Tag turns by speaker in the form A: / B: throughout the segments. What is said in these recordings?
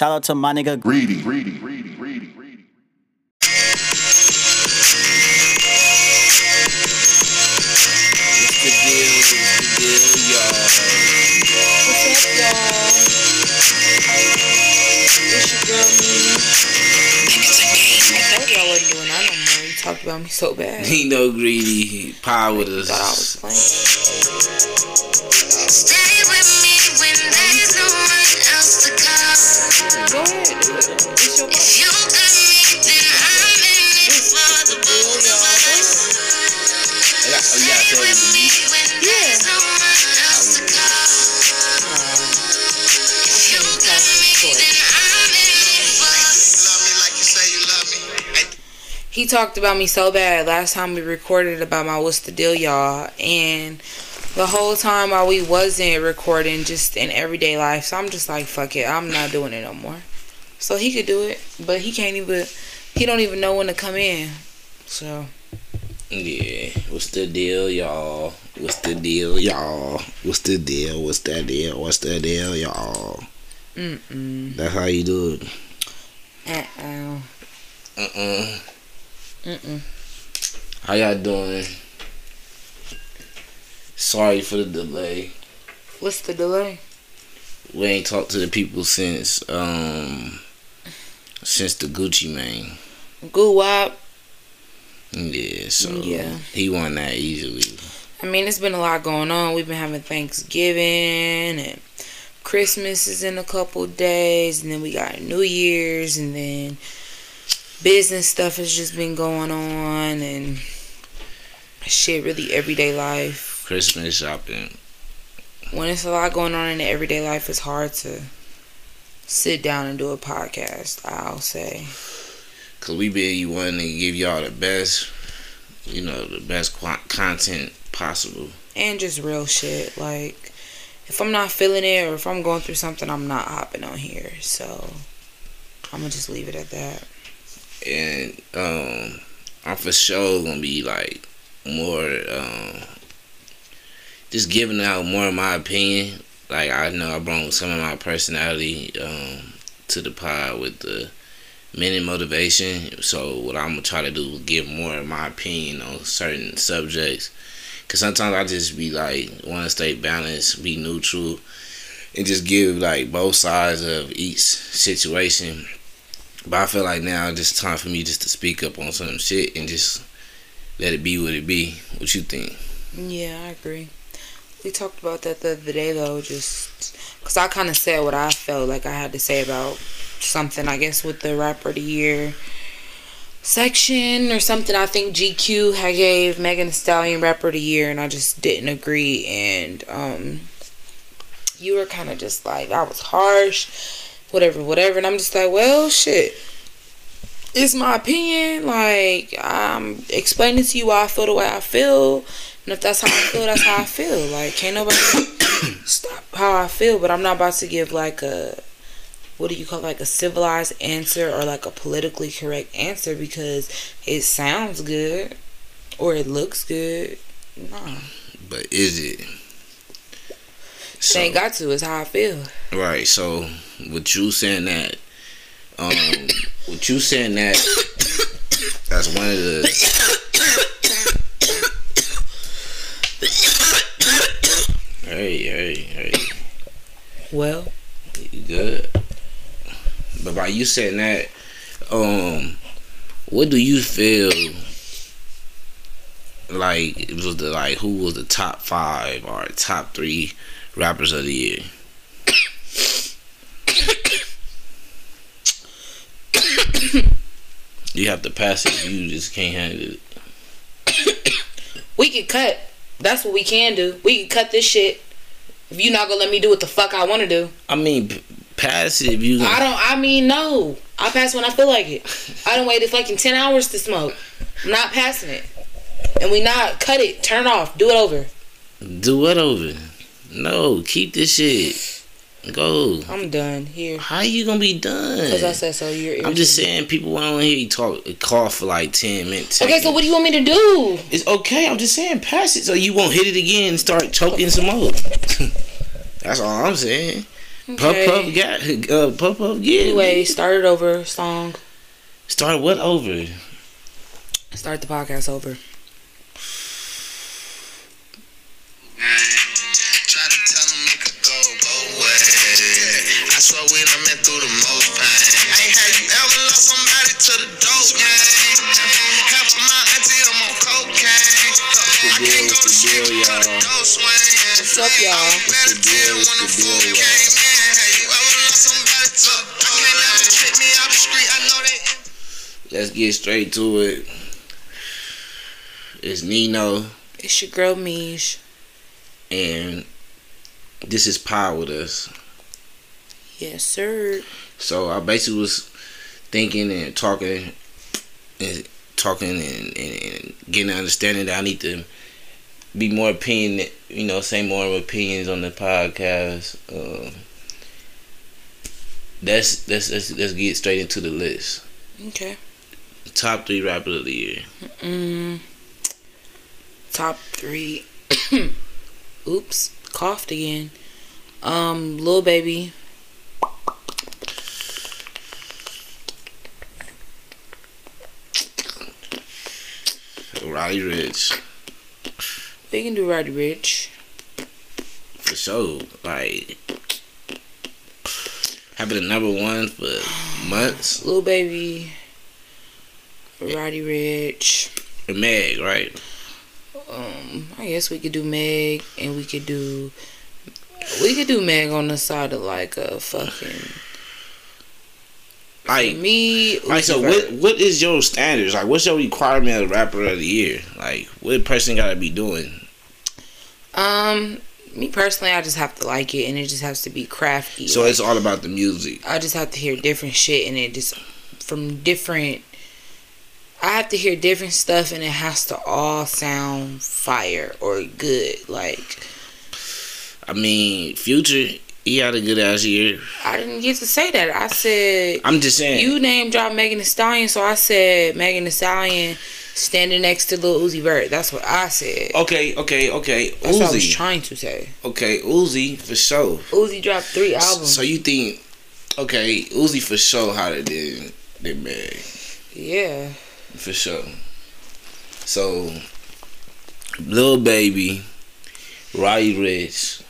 A: Shout out to my nigga
B: Greedy, greedy, greedy, greedy, greedy.
C: What's the deal? What's the deal, y'all?
D: What's up, y'all? It's your girl, me. I told y'all wasn't doing that no more. You talked about me so bad.
C: He know greedy. Pie with us.
D: Thought I was playing. He talked about me so bad last time we recorded about my what's the deal, y'all, and the whole time while we wasn't recording, just in everyday life. So I'm just like, fuck it, I'm not doing it no more. So he could do it, but he can't even. He don't even know when to come in. So
C: Yeah. What's the deal, y'all? What's the deal, y'all? What's the deal? What's the deal? What's the deal, y'all?
D: mm mm
C: That's how you do it.
D: uh uh
C: Uh-uh.
D: mm mm.
C: How y'all doing? Sorry for the delay.
D: What's the delay?
C: We ain't talked to the people since um since the Gucci Mane.
D: Guwop.
C: Yeah, so
D: Yeah.
C: he won that easily.
D: I mean, it's been a lot going on. We've been having Thanksgiving and Christmas is in a couple days, and then we got New Year's, and then business stuff has just been going on, and shit, really everyday life.
C: Christmas shopping.
D: When it's a lot going on in the everyday life, it's hard to sit down and do a podcast. I'll say.
C: Cause we be wanting to give y'all the best, you know, the best content possible.
D: and just real shit. Like, if I'm not feeling it or if I'm going through something, I'm not hopping on here. So, I'm gonna just leave it at that.
C: and um, I'm for sure gonna be like more, um, just giving out more of my opinion. Like I know I brought some of my personality um, to the pod with the minute motivation. So what I'm gonna try to do is give more of my opinion on certain subjects. Cause sometimes I just be like want to stay balanced, be neutral, and just give like both sides of each situation. But I feel like now it's time for me just to speak up on some shit and just let it be what it be. What you think?
D: Yeah, I agree. We talked about that the other day, though, just because I kind of said what I felt like I had to say about something, I guess, with the Rapper of the Year section or something. I think GQ had gave Megan Thee Stallion Rapper of the Year, and I just didn't agree. And um, you were kind of just like, I was harsh, whatever, whatever. And I'm just like, well, shit. It's my opinion. Like, I'm explaining to you why I feel the way I feel. And if that's how I feel, that's how I feel. Like, can't nobody stop how I feel. But I'm not about to give, like, a, what do you call it, like a civilized answer or like a politically correct answer because it sounds good or it looks good. Nah.
C: But is it?
D: It ain't got to. It's how I feel.
C: Right. So, with you saying that, um, with you saying that, that's one of the. Hey, hey, hey.
D: Well,
C: You good? But by you saying that, um, what do you feel like it was the like who was the top five or top three rappers of the year? you have to pass it. You just can't handle it.
D: we can cut. That's what we can do. We can cut this shit. If you not gonna let me do what the fuck I want to do,
C: I mean, p- pass it if you.
D: I don't. I mean, no. I pass when I feel like it. I don't wait fucking ten hours to smoke. I'm not passing it. And we not cut it. Turn off. Do it over.
C: do it over. No, keep this shit. Go.
D: I'm done here.
C: How you gonna be done?
D: Cause I said so. You're.
C: I'm just saying, people want to hear you talk, cough for like ten minutes.
D: Okay, so what do you want me to do?
C: It's okay. I'm just saying, pass it so you won't hit it again and start choking some more. That's all I'm saying. Puff
D: Okay.
C: Puff got uh, Puff Puff yeah.
D: Anyway, started over song.
C: Start what over?
D: Start the podcast over.
E: Ways. I swear we done been through the most pain. Ain't had you ever lost somebody to the dope game. Half of my auntie, I'm on cocaine. I can't go
C: What's
E: to sleep
C: deal,
E: because the
C: y'all?
E: swing.
D: What's up, y'all?
E: What's
C: the deal? What's the deal, y'all?
E: Came in, have you ever lost somebody to the dope? I can't let them trick me out the street. I know they.
C: Let's get straight to it. It's Nino
D: It's your girl Mish.
C: and this is Power with us.
D: Yes, sir.
C: So I basically was thinking and talking and talking and, and, and getting an understanding that I need to be more opinion, you know, say more opinions on the podcast. Um, let's, let's let's let's get straight into the list.
D: Okay.
C: Top three rappers of the year.
D: Mm, top three. Oops, coughed again. Um, Lil Baby.
C: Roddy Ricch
D: We can do Roddy Ricch.
C: for sure. Like having the number one for months.
D: Little Baby. Roddy Ricch.
C: And Meg, right?
D: Um, I guess we could do Meg, and we could do. We could do Meg on the side of like a fucking.
C: Like
D: me.
C: Like so, what what is your standards? Like, what's your requirement of rapper of the year? Like, what person got to be doing?
D: Um, me personally, I just have to like it, and it just has to be crafty.
C: So
D: Like,
C: it's all about the music.
D: I just have to hear different shit, and it just from different. I have to hear different stuff, and it has to all sound fire or good. Like
C: I mean, Future, he had a good ass year.
D: I didn't get to say that. I said
C: I'm just saying.
D: you name dropped Megan Thee Stallion, so I said Megan Thee Stallion standing next to Lil Uzi Vert. That's what I said.
C: okay, okay, okay.
D: That's what I was trying to say.
C: okay, Uzi for sure.
D: Uzi dropped three albums.
C: So you think, okay, Uzi for sure hotter than than Meg,
D: yeah.
C: for sure. So, Lil Baby, Roddy Ricch,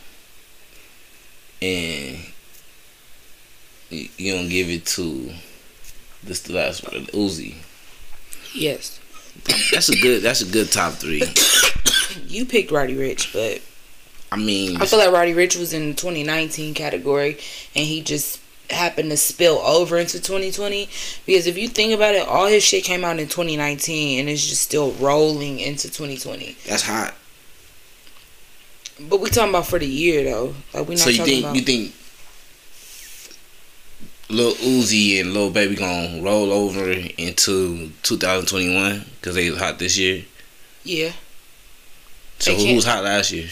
C: and you, don't give it to this the last one, Uzi.
D: Yes.
C: That's a good. That's a good top three.
D: You picked Roddy Ricch, but
C: I mean,
D: I feel like Roddy Ricch was in the 2019 category, and he just happened to spill over into 2020. Because if you think about it, all his shit came out in 2019, and it's just still rolling into 2020.
C: that's hot.
D: But we talking about for the year though. Like we not
C: So you think
D: about.
C: you think Lil Uzi and Lil Baby gonna roll over into 2021 because they was hot this year?
D: yeah,
C: So who was hot last year?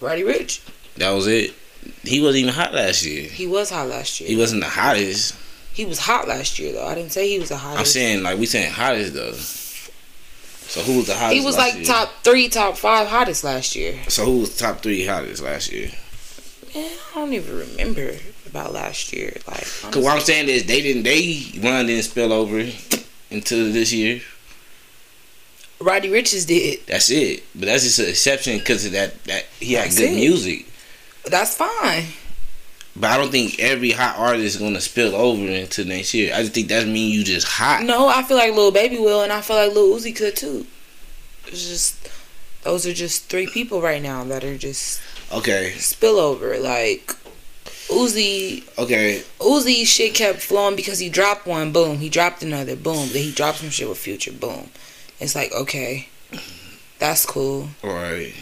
D: Roddy Ricch.
C: That was it. He wasn't even hot last year.
D: He was hot last year.
C: He wasn't the hottest.
D: He was hot last year though. I didn't say he was the hottest.
C: I'm saying like we saying hottest though. So who was the hottest?
D: he was like
C: year?
D: top three, top five hottest last year.
C: So who was top three hottest last year?
D: Man, I don't even remember about last year. Like,
C: Cause what I'm saying is they didn't they run didn't spill over into this year.
D: Roddy Ricch's did.
C: That's it. But that's just an exception because of that that he had
D: That's
C: good
D: it.
C: music.
D: That's fine.
C: But I don't think every hot artist is gonna spill over into next year. I just think that means you just hot.
D: No, I feel like Lil Baby will, and I feel like Lil Uzi could too. It's just those are just three people right now that are just
C: Okay,
D: spillover. Like Uzi,
C: okay.
D: Uzi shit kept flowing because he dropped one, boom. He dropped another, boom. Then he dropped some shit with Future, boom. It's like okay, that's cool.
C: All right.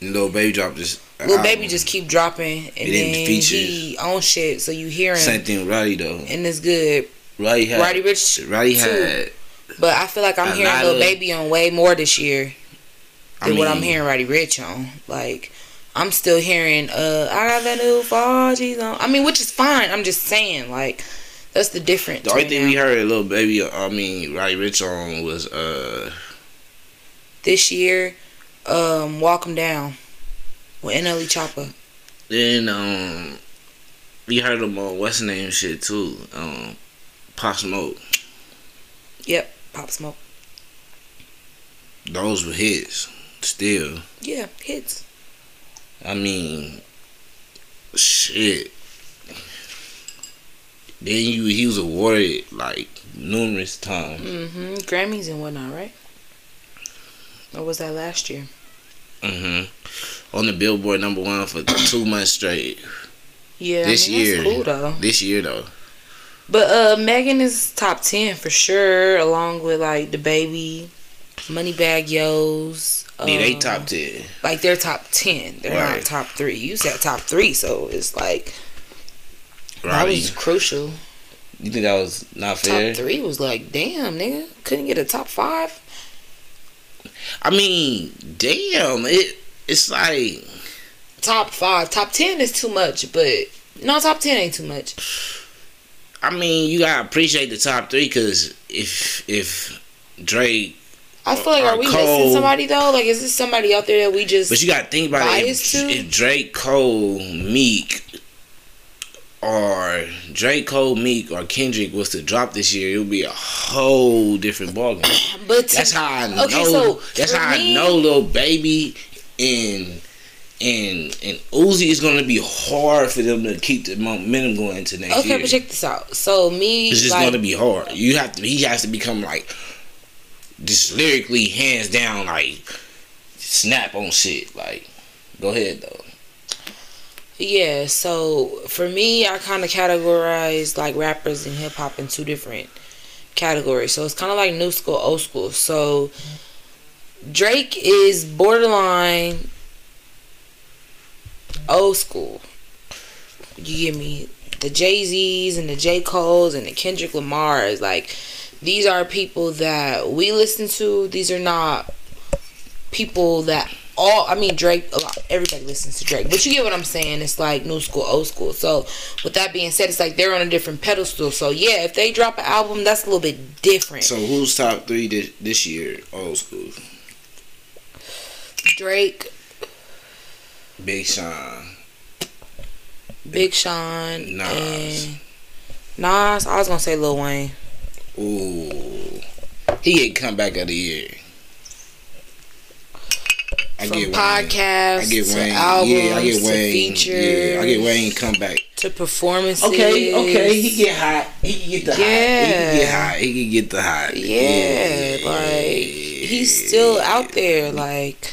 C: Lil Baby dropped this.
D: Lil. Baby just keep dropping, and then he on shit, so you hear him,
C: Same thing with Roddy though.
D: and it's good.
C: Roddy had.
D: Roddy Ricch,
C: Roddy
D: too.
C: had.
D: But I feel like I'm hearing Lil
C: of-
D: Baby on way more this year
C: I
D: than what I'm hearing Roddy Ricch on. Like, I'm still hearing, uh, I got that new 4G's on. I mean, which is fine. I'm just saying, like, that's the difference.
C: The only
D: right
C: thing
D: now.
C: we heard Lil Baby, I mean Roddy Ricch on was uh
D: this year, um, Walk 'em Down with NLE Choppa.
C: then um we heard him on what's name shit too. Um, Pop Smoke.
D: Yep, Pop Smoke.
C: Those were hits. Still,
D: Yeah, hits.
C: I mean, shit. Then you he was awarded like numerous times.
D: Mm-hmm. Grammys and whatnot, right? Or was that last year?
C: hmm On the Billboard number one for two months straight.
D: Yeah,
C: This
D: I mean,
C: year.
D: That's cool though.
C: This year though.
D: But uh, Megan is top ten for sure, along with like the baby, Moneybagg Yo's.
C: Yeah, they
D: um,
C: top ten.
D: Like they're top ten. They're
C: Right.
D: not top three. You said top three, so it's like that
C: Right?
D: was crucial.
C: You think that was not fair?
D: Top three was like, damn, nigga, couldn't get a top five.
C: I mean, damn, it it's like
D: Top five, top ten is too much, but no, top ten ain't too much.
C: I mean, you gotta appreciate the top three because if if Drake,
D: I feel like, are we
C: Cole.
D: missing somebody though? Like, is this somebody out there that we just?
C: but you gotta think about it. If, if Drake, Cole, Meek, or Drake, Cole, Meek, or Kendrick was to drop this year, it would be a whole different ballgame.
D: but to-
C: That's how I know.
D: Okay, so
C: that's how
D: me-
C: I know, little baby, and and and Uzi is gonna be hard for them to keep the momentum going into next
D: Okay,
C: year.
D: Okay, but check this out. So me,
C: It's just
D: like,
C: gonna be hard. You have to. He has to become like just lyrically, hands down, like snap on shit. Like, go ahead though.
D: Yeah, so for me, I kind of categorize like rappers and hip hop in two different categories. So it's kind of like new school, old school. So Drake is borderline old school. You get me? The Jay Z's and the J Cole's and the Kendrick Lamar's like these are people that we listen to. These are not people that all I mean Drake a lot everybody listens to Drake. But you get what I'm saying? It's like new school, old school. So with that being said, it's like they're on a different pedestal. So yeah, if they drop an album, that's a little bit different.
C: So who's top three this year? Old school.
D: Drake,
C: Big Sean.
D: Big Sean,
C: Nas.
D: Nas. I was gonna say Lil Wayne.
C: Ooh, he get comeback of the year. I
D: From
C: get Wayne.
D: podcasts
C: I get Wayne.
D: albums
C: yeah, I get Wayne.
D: features
C: Yeah, I get Wayne comeback.
D: to performances.
C: Okay, okay, he get hot. He can get the hot. He can get hot. He can get the hot.
D: Yeah, like he's still out there. Like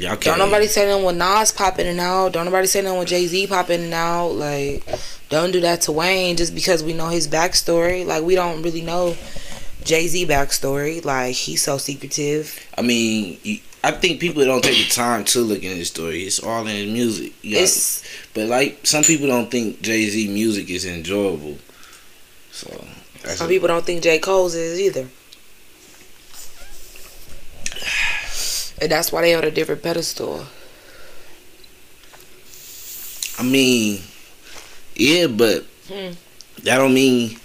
C: Okay.
D: don't nobody say nothing with Nas popping in and out. Don't nobody say nothing with Jay Z popping in and out. Like don't do that to Wayne just because we know his backstory. Like we don't really know Jay Z backstory. Like he's so secretive.
C: I mean, I think people don't take the time to look in his story. It's all in his music. You
D: It's
C: but like some people don't think Jay Z music is enjoyable. So that's
D: some people don't think J Cole's is either. And that's why they on a different pedestal.
C: I mean, yeah, but
D: Hmm.
C: that don't mean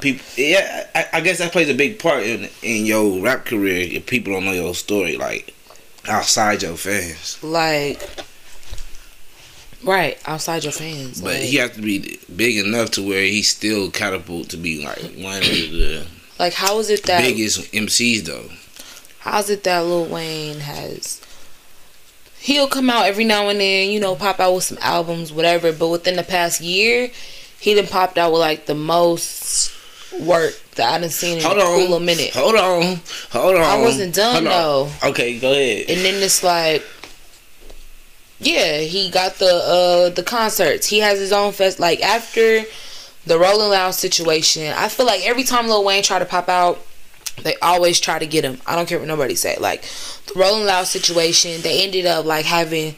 C: people. Yeah, I, I guess that plays a big part in in your rap career. If people don't know your story, like outside your fans,
D: Like Right, outside your fans.
C: but
D: like,
C: he has to be big enough to where he's still catapult to be like one of the
D: like how is it that
C: biggest MCs though.
D: How's it that Lil Wayne has? He'll come out every now and then, you know, pop out with some albums, whatever. But within the past year, he done popped out with like the most work that I done seen in
C: Hold
D: a
C: on,
D: cool minute.
C: Hold on, hold on.
D: I wasn't done,
C: on. Okay, go ahead.
D: And then it's like, yeah, he got the uh the concerts. He has his own fest. Like after the Rolling Loud situation, I feel like every time Lil Wayne try to pop out, they always try to get him. I don't care what nobody say. Like the Rolling Loud situation, they ended up like having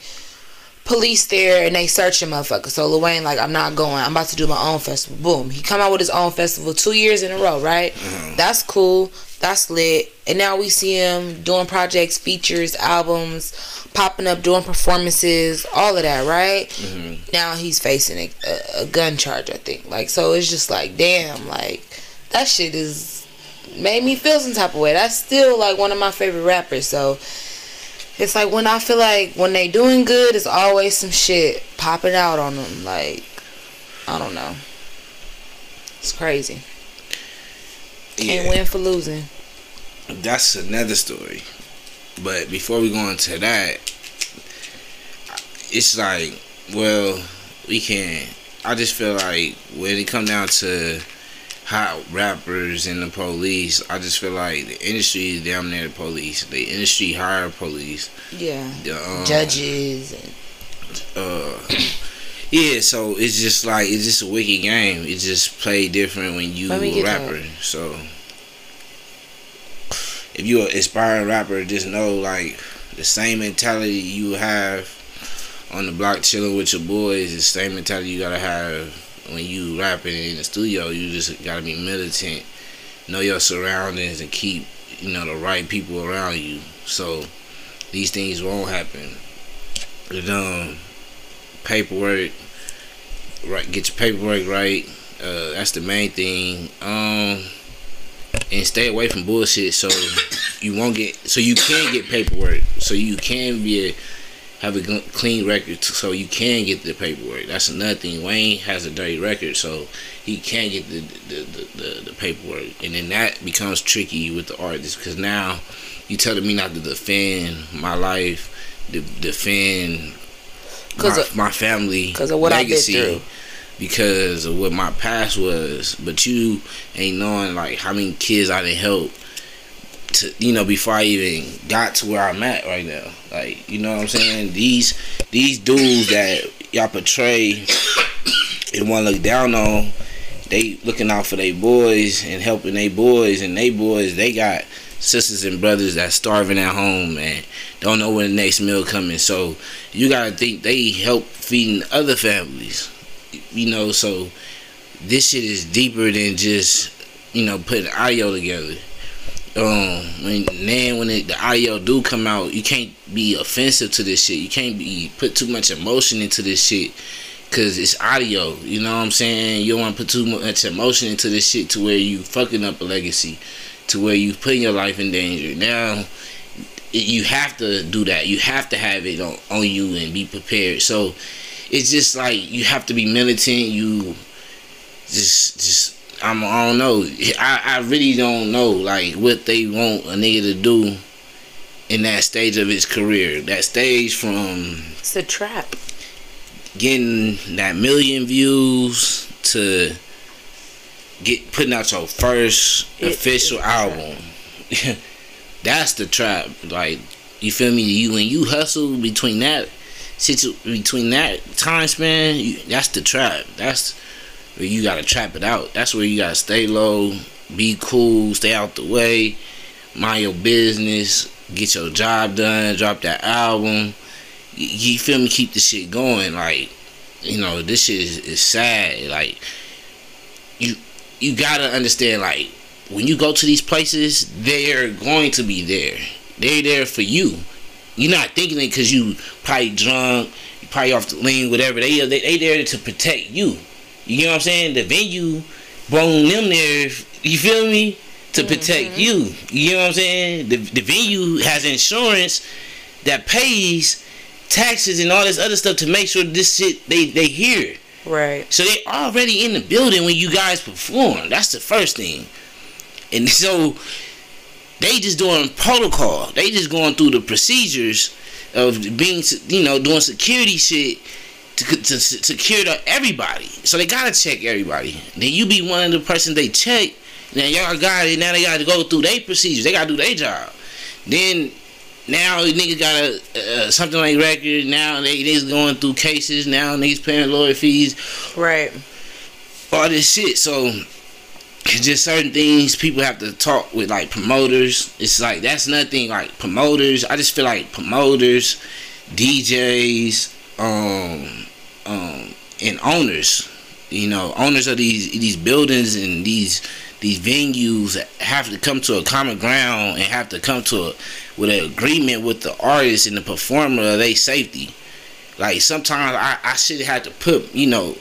D: police there and they searching motherfucker. So Lil Wayne like, I'm not going. I'm about to do my own festival. Boom. He come out with his own festival two years in a row, right? Mm-hmm. That's cool. That's lit. And now we see him doing projects, features, albums, popping up, doing performances, all of that, right? Mm-hmm. Now he's facing a, a, a gun charge, I think. Like, so it's just like, damn, like that shit is made me feel some type of way. That's still like one of my favorite rappers. So it's like when I feel like when they doing good, it's always some shit popping out on them. Like I don't know. It's crazy.
C: Yeah.
D: Can't win for losing.
C: that's another story. But before we go into that, it's like, well, we can't. I just feel like when it come down to hot rappers and the police, I just feel like the industry is damn near the police. The industry hire police.
D: Yeah.
C: The, um,
D: Judges and
C: uh yeah so it's just like it's just a wicked game it just play different when you a rapper so if you're an aspiring rapper just know like the same mentality you have on the block chilling with your boys the same mentality you gotta have when you rapping in the studio you just gotta be militant know your surroundings and keep you know the right people around you. So these things won't happen. But, um paperwork right get your paperwork right uh that's the main thing. Um and stay away from bullshit so you won't get so you can get paperwork. So you can be a, have a clean record so you can get the paperwork. That's another thing. Wayne has a dirty record so he can't get the the, the, the, the paperwork. And then that becomes tricky with the artist because now you telling me not to defend my life to defend
D: 'Cause
C: my,
D: of-
C: my family
D: 'cause of what I've been through.
C: because of what my past was. But you ain't knowing like how many kids I didn't help to you know before I even got to where I'm at right now. Like you know what I'm saying? These these dudes that y'all portray and want to look down on they looking out for their boys and helping their boys and they boys they got sisters and brothers that starving at home and don't know when the next meal coming. So you gotta think they help feeding other families you know? So this shit is deeper than just you know putting audio together um when then when it, the audio do come out you can't be offensive to this shit you can't be put too much emotion into this shit Cause it's audio, you know what I'm saying. You don't want to put too much emotion into this shit to where you fucking up a legacy, to where you putting your life in danger. Now, you have to do that. You have to have it on, on you and be prepared. So, it's just like you have to be militant. You just, just I'm, I don't know. I, I really don't know like what they want a nigga to do in that stage of his career. That stage from
D: it's a trap.
C: getting that million views to get putting out your first
D: It-
C: official album. That's the trap. Like you feel me? You when you hustle between that situ between that time span, you, that's the trap. That's you gotta trap it out. That's where you gotta stay low, be cool, stay out the way, mind your business, get your job done, drop that album. You, you feel me? Keep the shit going. Like you know, this shit is, is sad. Like you you gotta understand. Like when you go to these places, they're going to be there. They're there for you. You're not thinking it because you probably drunk, you probably off the lean, whatever. They they they there to protect you. You know what I'm saying? The venue brought them there. You feel me? To mm-hmm. protect you. You know what I'm saying? The the venue has insurance that pays taxes and all this other stuff to make sure this shit they they hear.
D: Right.
C: So they already in the building when you guys perform. That's the first thing. And so they just doing protocol. They just going through the procedures of being, you know, doing security shit to, to, to secure the, everybody. So they gotta check everybody. Then you be one of the person they check. Now y'all got it. Now they gotta go through their procedures. They gotta do their job. Then now niggas got a uh, something like record. Now they niggas going through cases. Now niggas paying lawyer fees
D: Right.
C: all this shit. So it's just certain things people have to talk with like promoters. It's like that's nothing like promoters. I just feel like promoters, DJs, um, um, and owners. You know, owners of these these buildings and these these venues have to come to a common ground and have to come to a with an agreement with the artist and the performer of their safety. Like sometimes I, I should have to put, you know,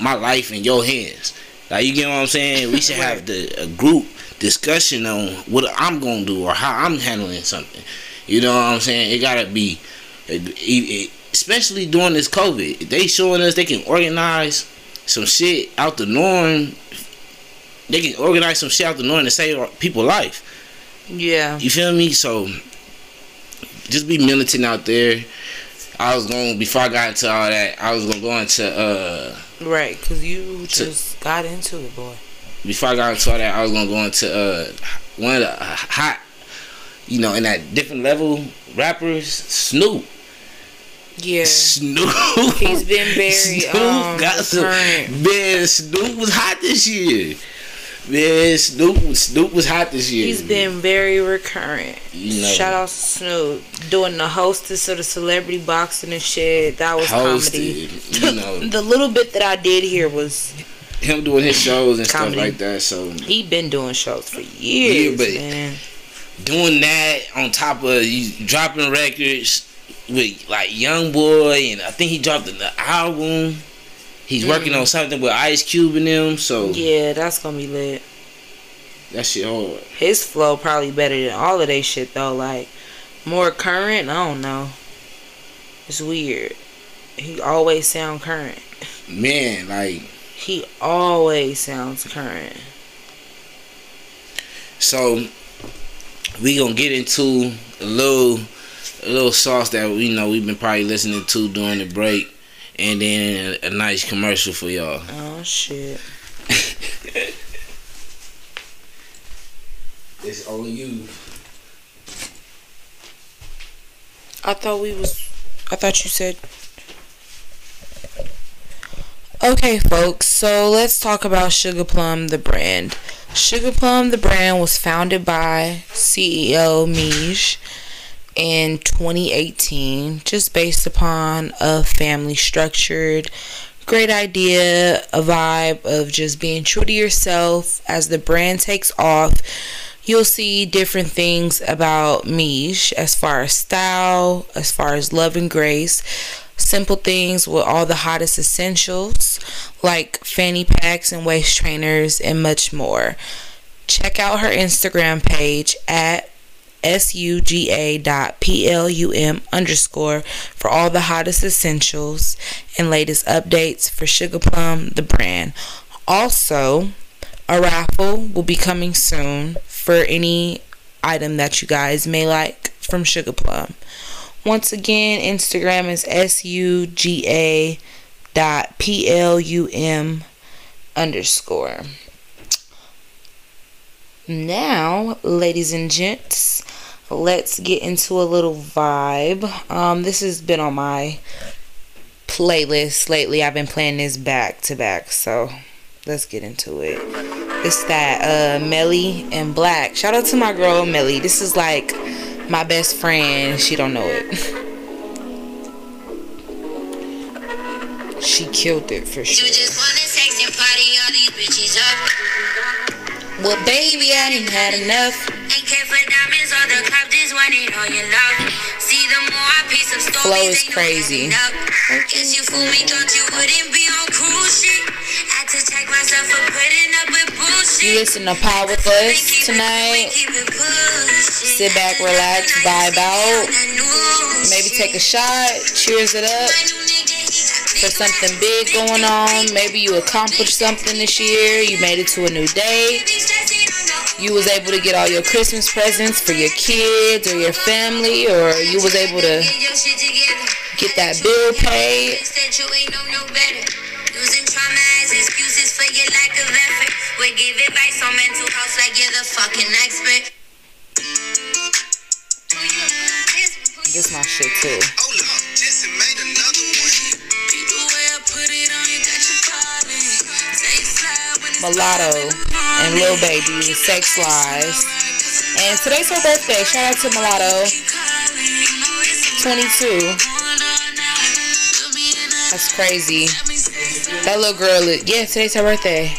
C: my life in your hands. Like you get what I'm saying? We should have the a group discussion on what I'm gonna do or how I'm handling something. You know what I'm saying? It gotta be, it- it- especially during this COVID. They showing us they can organize some shit out the norm. They can organize some shit out the norm to save people life.
D: Yeah.
C: You feel me? So just be militant out there. I was going before I got into all that. I was gonna go into uh
D: Right, cause you just got into it, boy.
C: before I got into all that. I was gonna go into uh one of the hot, you know, in that different level rappers, Snoop.
D: Yeah.
C: Snoop.
D: He's been very,
C: Snoop
D: um,
C: got some.
D: recurrent.
C: Man, Snoop was hot this year. Man, Snoop Snoop was hot this year.
D: He's been very recurrent.
C: You know.
D: Shout out to Snoop doing the hostess of the celebrity boxing and shit. That was comedy.
C: You know,
D: The little bit that I did here was
C: him doing his shows and
D: Comedy.
C: stuff like that. So
D: he been doing shows for years,
C: but-
D: man.
C: doing that on top of you dropping records with like Young Boy, and I think he dropped the album. He's working on something with Ice Cube and them, so
D: Mm. Yeah, that's gonna be lit.
C: that shit hard.
D: His flow probably better than all of they shit though. Like more current. I don't know. It's weird. He always sound current.
C: Man, like
D: He always sounds current.
C: so we gonna get into a little little sauce that we know we've been probably listening to during the break, and then a, a nice commercial for y'all.
D: Oh shit.
C: It's only you.
D: I thought we was. I thought you said. Okay, folks. So let's talk about Sugar Plum, the brand. Sugar Plum, the brand, was founded by CEO Mish in 2018, just based upon a family structured, great idea, a vibe of just being true to yourself. As the brand takes off, you'll see different things about Mish as far as style, as far as love and grace. Simple things with all the hottest essentials like fanny packs and waist trainers and much more. Check out her Instagram page at suga.plum underscore for all the hottest essentials and latest updates for Sugar Plum, the brand. Also, a raffle will be coming soon for any item that you guys may like from Sugar Plum. Once again, Instagram is suga dot plum underscore. Now, ladies and gents, let's get into a little vibe. Um, this has been on my playlist lately. I've been playing this back to back, so let's get into it. It's that uh Melly and Black. Shout out to my girl Melly. This is like my best friend. She don't know it. she killed it for sure.
F: just wanna sex and party all these bitches up.
D: Well, baby, I didn't had enough. Flow is crazy.
F: Guess you fooled me, thought you wouldn't be on cruise shit. Had to check myself for putting up with bullshit.
D: You listen to Pod with us tonight. Sit back, relax, vibe out. Maybe take a shot, cheers it up for something big going on. Maybe you accomplished something this year. You made it to a new day. You was able to get all your Christmas presents for your kids or your family, or you was able to get that bill paid.
F: Said you ain't no better. Using trauma as excuses for your lack of effort. We give advice on mental health like you're the fucking expert.
D: This my shit too. Mulatto and Lil Baby with Sex Lies. And today's her birthday. Shout out to Mulatto. 22. That's crazy. That little girl, yeah, today's her birthday.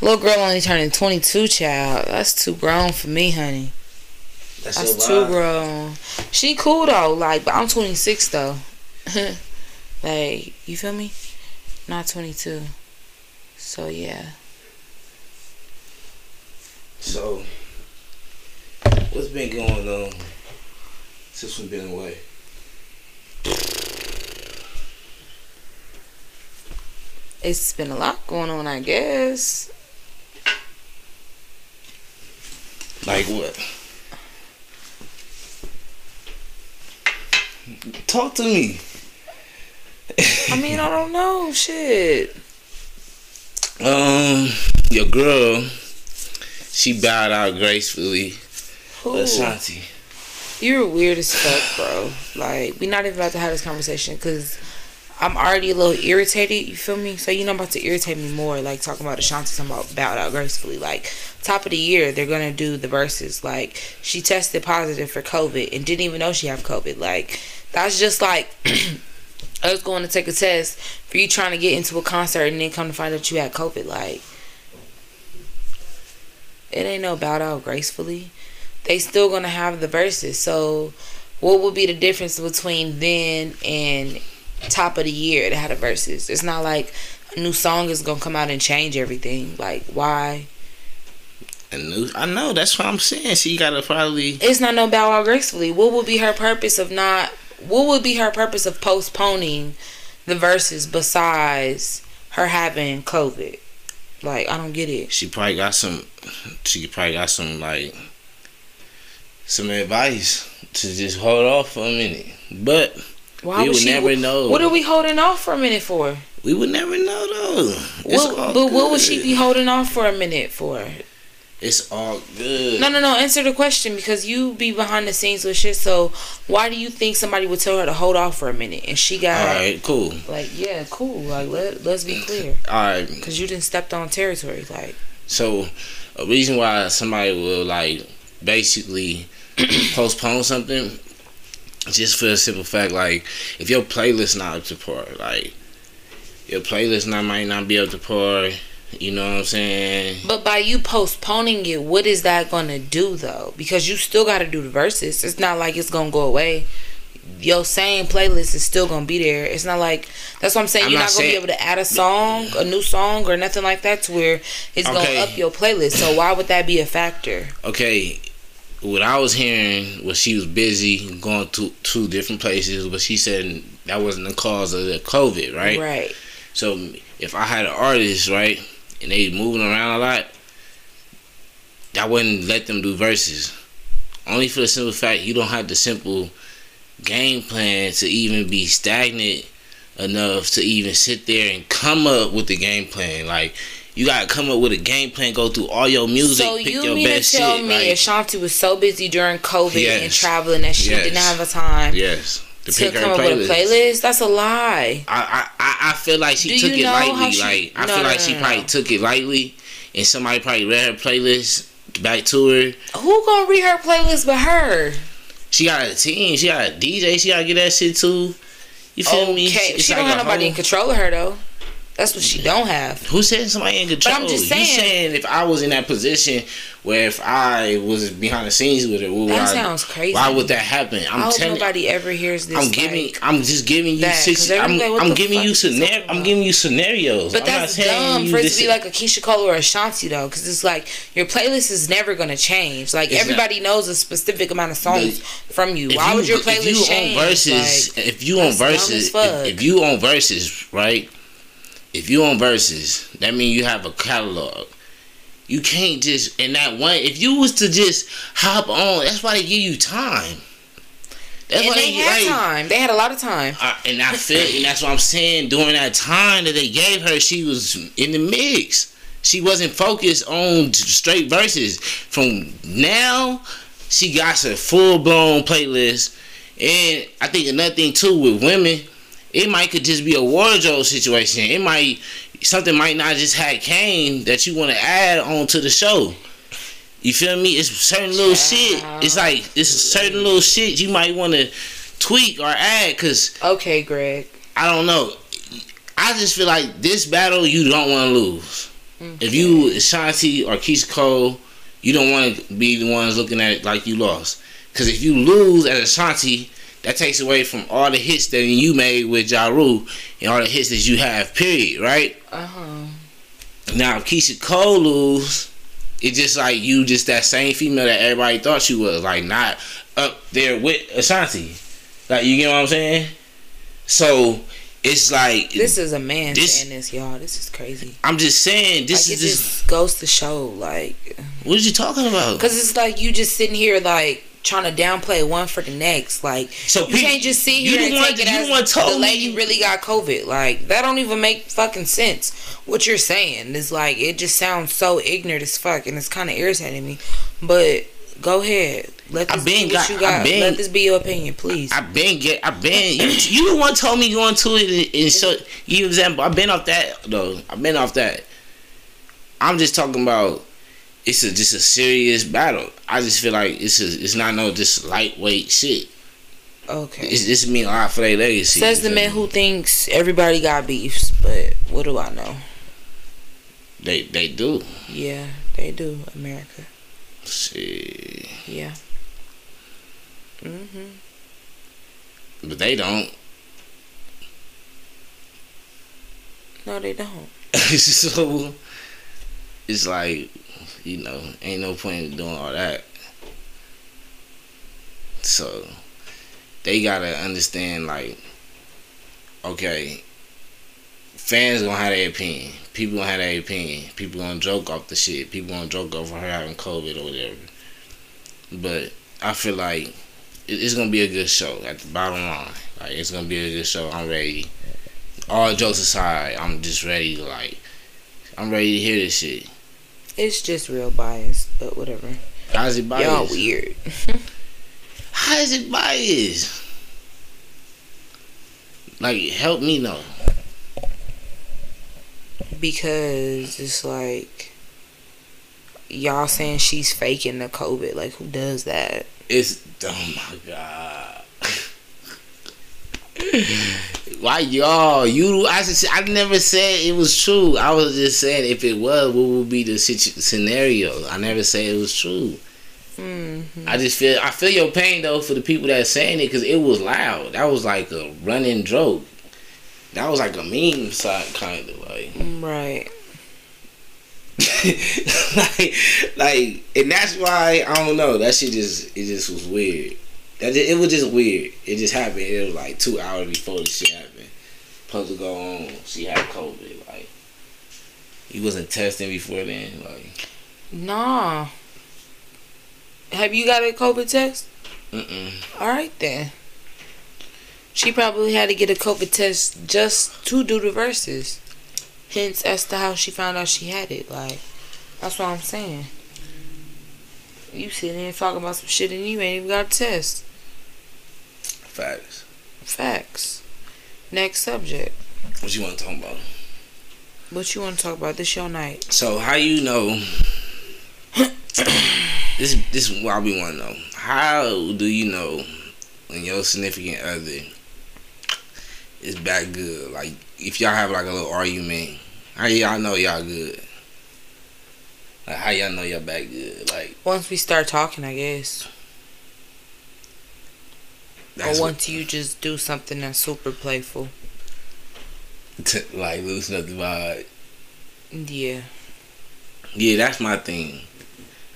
D: Little girl only turning 22, child. That's too grown for me, honey. That's too grown. She cool though, like, but I'm 26 though. like, you feel me? Not 22. So yeah.
C: So, what's been going on since we've been away?
D: It's been a lot going on, I guess.
C: Like what? Talk to me.
D: I mean, I don't know. Shit.
C: Um, your girl, she bowed out gracefully.
D: Who?
C: Ashanti.
D: You're weird as fuck, bro. Like, we're not even about to have this conversation because I'm already a little irritated. You feel me? So you know, I'm about to irritate me more. Like talking about Ashanti, talking about bowed out gracefully. Like top of the year, they're gonna do the Verzuz. Like she tested positive for COVID and didn't even know she have COVID. Like that's just like us going to take a test for you trying to get into a concert and then come to find out you had COVID. Like it ain't no bow out gracefully. They still gonna have the Verzuz. So what would be the difference between then and top of the year that had the Verzuz? It's not like a new song is gonna come out and change everything. Like why?
C: A new, I know that's what I'm saying. She gotta probably.
D: It's not no bow out gracefully. What would be her purpose of not? What would be her purpose of postponing the Verzuz besides her having COVID? Like I don't get it.
C: She probably got some. She probably got some like some advice to just hold off for a minute. But
D: Why
C: we
D: would she?
C: never know.
D: What are we holding off for a minute for?
C: We would never know though. It's
D: What,
C: all
D: but what would she be holding off for a minute for?
C: It's all good.
D: No, no, no. Answer the question because you be behind the scenes with shit. So why do you think somebody would tell her to hold off for a minute and she got
C: All right, cool.
D: like, yeah, cool. Like let let's be clear
C: All right.
D: because you didn't stepped on territory. Like
C: So, a reason why somebody will like basically postpone something, just for the simple fact, like if your playlist not up to par, like your playlist not might not be up to par. You know what I'm saying?
D: But by you postponing it, what is that gonna do though? Because you still gotta do the Verzuz. It's not like it's gonna go away. Your same playlist is still gonna be there. It's not like that's what I'm saying.
C: I'm
D: You're
C: not
D: not, gonna
C: saying-
D: be able to add a song, a new song, or nothing like that to where it's
C: Okay.
D: gonna up your playlist. So why would that be a factor?
C: Okay, what I was hearing was she was busy going to two different places, but she said that wasn't the cause of the COVID, right?
D: Right.
C: So if I had an artist, right, and they moving around a lot, I wouldn't let them do Verzuz. Only for the simple fact you don't have the simple game plan to even be stagnant enough to even sit there and come up with the game plan. Like you gotta come up with a game plan, go through all your music,
D: So
C: pick
D: you
C: your
D: mean to
C: best
D: tell
C: shit.
D: me
C: like,
D: Ashanti was so busy during COVID and traveling that she
C: Yes.
D: didn't have a time
C: yes, to,
D: to come up with
C: playlist.
D: a playlist? That's a lie.
C: I, I, I feel like she
D: Do
C: took it lightly.
D: she-
C: like I
D: No,
C: feel
D: no,
C: like
D: no,
C: she probably took it lightly, and somebody probably read her playlist back to her.
D: Who gonna read her playlist but her?
C: She got a team. She got a DJ. She gotta get that shit too. You feel me? It's
D: she
C: like
D: don't have nobody in control of her though. That's what she don't have.
C: Who said somebody in control?
D: I'm just
C: You
D: saying-
C: saying if I was in that position where if I was behind the scenes with it, what
D: That
C: I,
D: sounds crazy.
C: Why would that happen?
D: I
C: I'm
D: hope
C: telling.
D: nobody ever hears this.
C: I'm
D: like-
C: giving. I'm just giving you.
D: that,
C: Six, I'm, I'm giving you scenario. I'm giving you scenarios.
D: But
C: I'm
D: that's dumb for it to be like a Keyshia Cole or Ashanti though, because it's like your playlist is never gonna change. Like
C: It's
D: everybody knows a specific amount of songs from you. Why
C: you-
D: would your playlist if
C: you
D: change?
C: on Verzuz
D: Like,
C: if you on
D: that's dumb as Verzuz
C: if, if you on Verzuz right if you on Verzuz that means you have a catalog you can't just in that one if you was to just hop on that's why they give you time that's
D: and
C: why
D: they had
C: like,
D: time. They had a lot of time.
C: I- and I feel, and that's what I'm saying. During that time that they gave her, she was in the mix. She wasn't focused on straight Verzuz. From now, she got a full blown playlist. And I think another thing too with women, it might could just be a wardrobe situation. It might something might not just have came that you want to add on to the show. You feel me? It's certain little shit. It's like it's certain little shit you might want to tweak or add because
D: Okay, Greg.
C: I don't know. I just feel like this battle you don't want to lose. If you Ashanti or Keyshia Cole, you don't want to be the ones looking at it like you lost. Because if you lose as Ashanti, that takes away from all the hits that you made with Ja Rule and all the hits that you have. Period. Right
D: Uh huh.
C: now, if Keyshia Cole lose, it's just like you, just that same female that everybody thought you was, like not up there with Ashanti. Like you get what I'm saying? So it's like
D: This is a man
C: This-
D: saying this, y'all. This is crazy.
C: I'm just saying this
D: like,
C: is just
D: goes to show, like,
C: what are you talking about?
D: because it's like you just sitting here, like, trying to downplay one for the next. Like,
C: So
D: you
C: Pete,
D: can't just see
C: you
D: here and
C: one-
D: take it as the lady
C: me-
D: really got COVID. Like, that don't even make fucking sense. What you're saying is like, it just sounds so ignorant as fuck, and it's kind of irritating me. But go ahead, let
C: I
D: this
C: been
D: be
C: got-
D: you
C: I
D: got.
C: been-
D: let this be your opinion, please.
C: I've been get I've been you, you the one told me going to it and, and show you example. I've been off that though. I've been off that. I'm just talking about it's a just a serious battle. I just feel like it's a, it's not no just lightweight shit.
D: okay.
C: It's this mean a lot for their legacy.
D: Says the man who thinks everybody got beefs, but what do I know?
C: they they do.
D: Yeah, they do, America.
C: Shit.
D: Yeah. Mhm.
C: But they don't.
D: No, they don't.
C: so it's like, you know, ain't no point in doing all that. So they gotta understand like, okay, fans gonna have their opinion. People gonna have their opinion. People gonna joke off the shit. People gonna joke over her having COVID or whatever. But I feel like it's gonna be a good show at the bottom line. Like it's gonna be a good show. I'm ready. All jokes aside, I'm just ready like I'm ready to hear this shit.
D: It's just real biased, but whatever.
C: How's it biased?
D: Y'all weird.
C: How is it biased? Like help me know.
D: because it's like y'all saying she's faking the COVID. Like who does that?
C: It's oh my god. Why y'all? You I just, I never said it was true. I was just saying if it was, what would be the situ- scenario? I never said it was true.
D: Mm-hmm.
C: I just feel I feel your pain though for the people that saying it because it was loud. That was like a running joke. That was like a meme side kind of like.
D: Right.
C: like, like, and that's why I don't know. That shit just it just was weird. It was just weird. It just happened. It was like two hours before the shit happened. Supposed to go on. She had COVID. Like, he wasn't testing before then. Like,
D: Nah. Have you got a COVID test?
C: mm
D: All right then. She probably had to get a COVID test just to do the Verzuz. Hence, as to how she found out she had it. Like, that's what I'm saying. You sitting here talking about some shit and you ain't even got a test.
C: Facts.
D: Facts. Next subject.
C: What you want to talk about?
D: What you want to talk about? This your night.
C: So how you know? this this is what we want to know. How do you know when your significant other is back good? Like if y'all have like a little argument, how y'all know y'all good? Like how y'all know y'all back good? Like
D: Once we start talking, I guess.
C: That's
D: or
C: what-
D: once you just do something that's super playful.
C: To, like loosen up the vibe.
D: Yeah.
C: Yeah, that's my thing.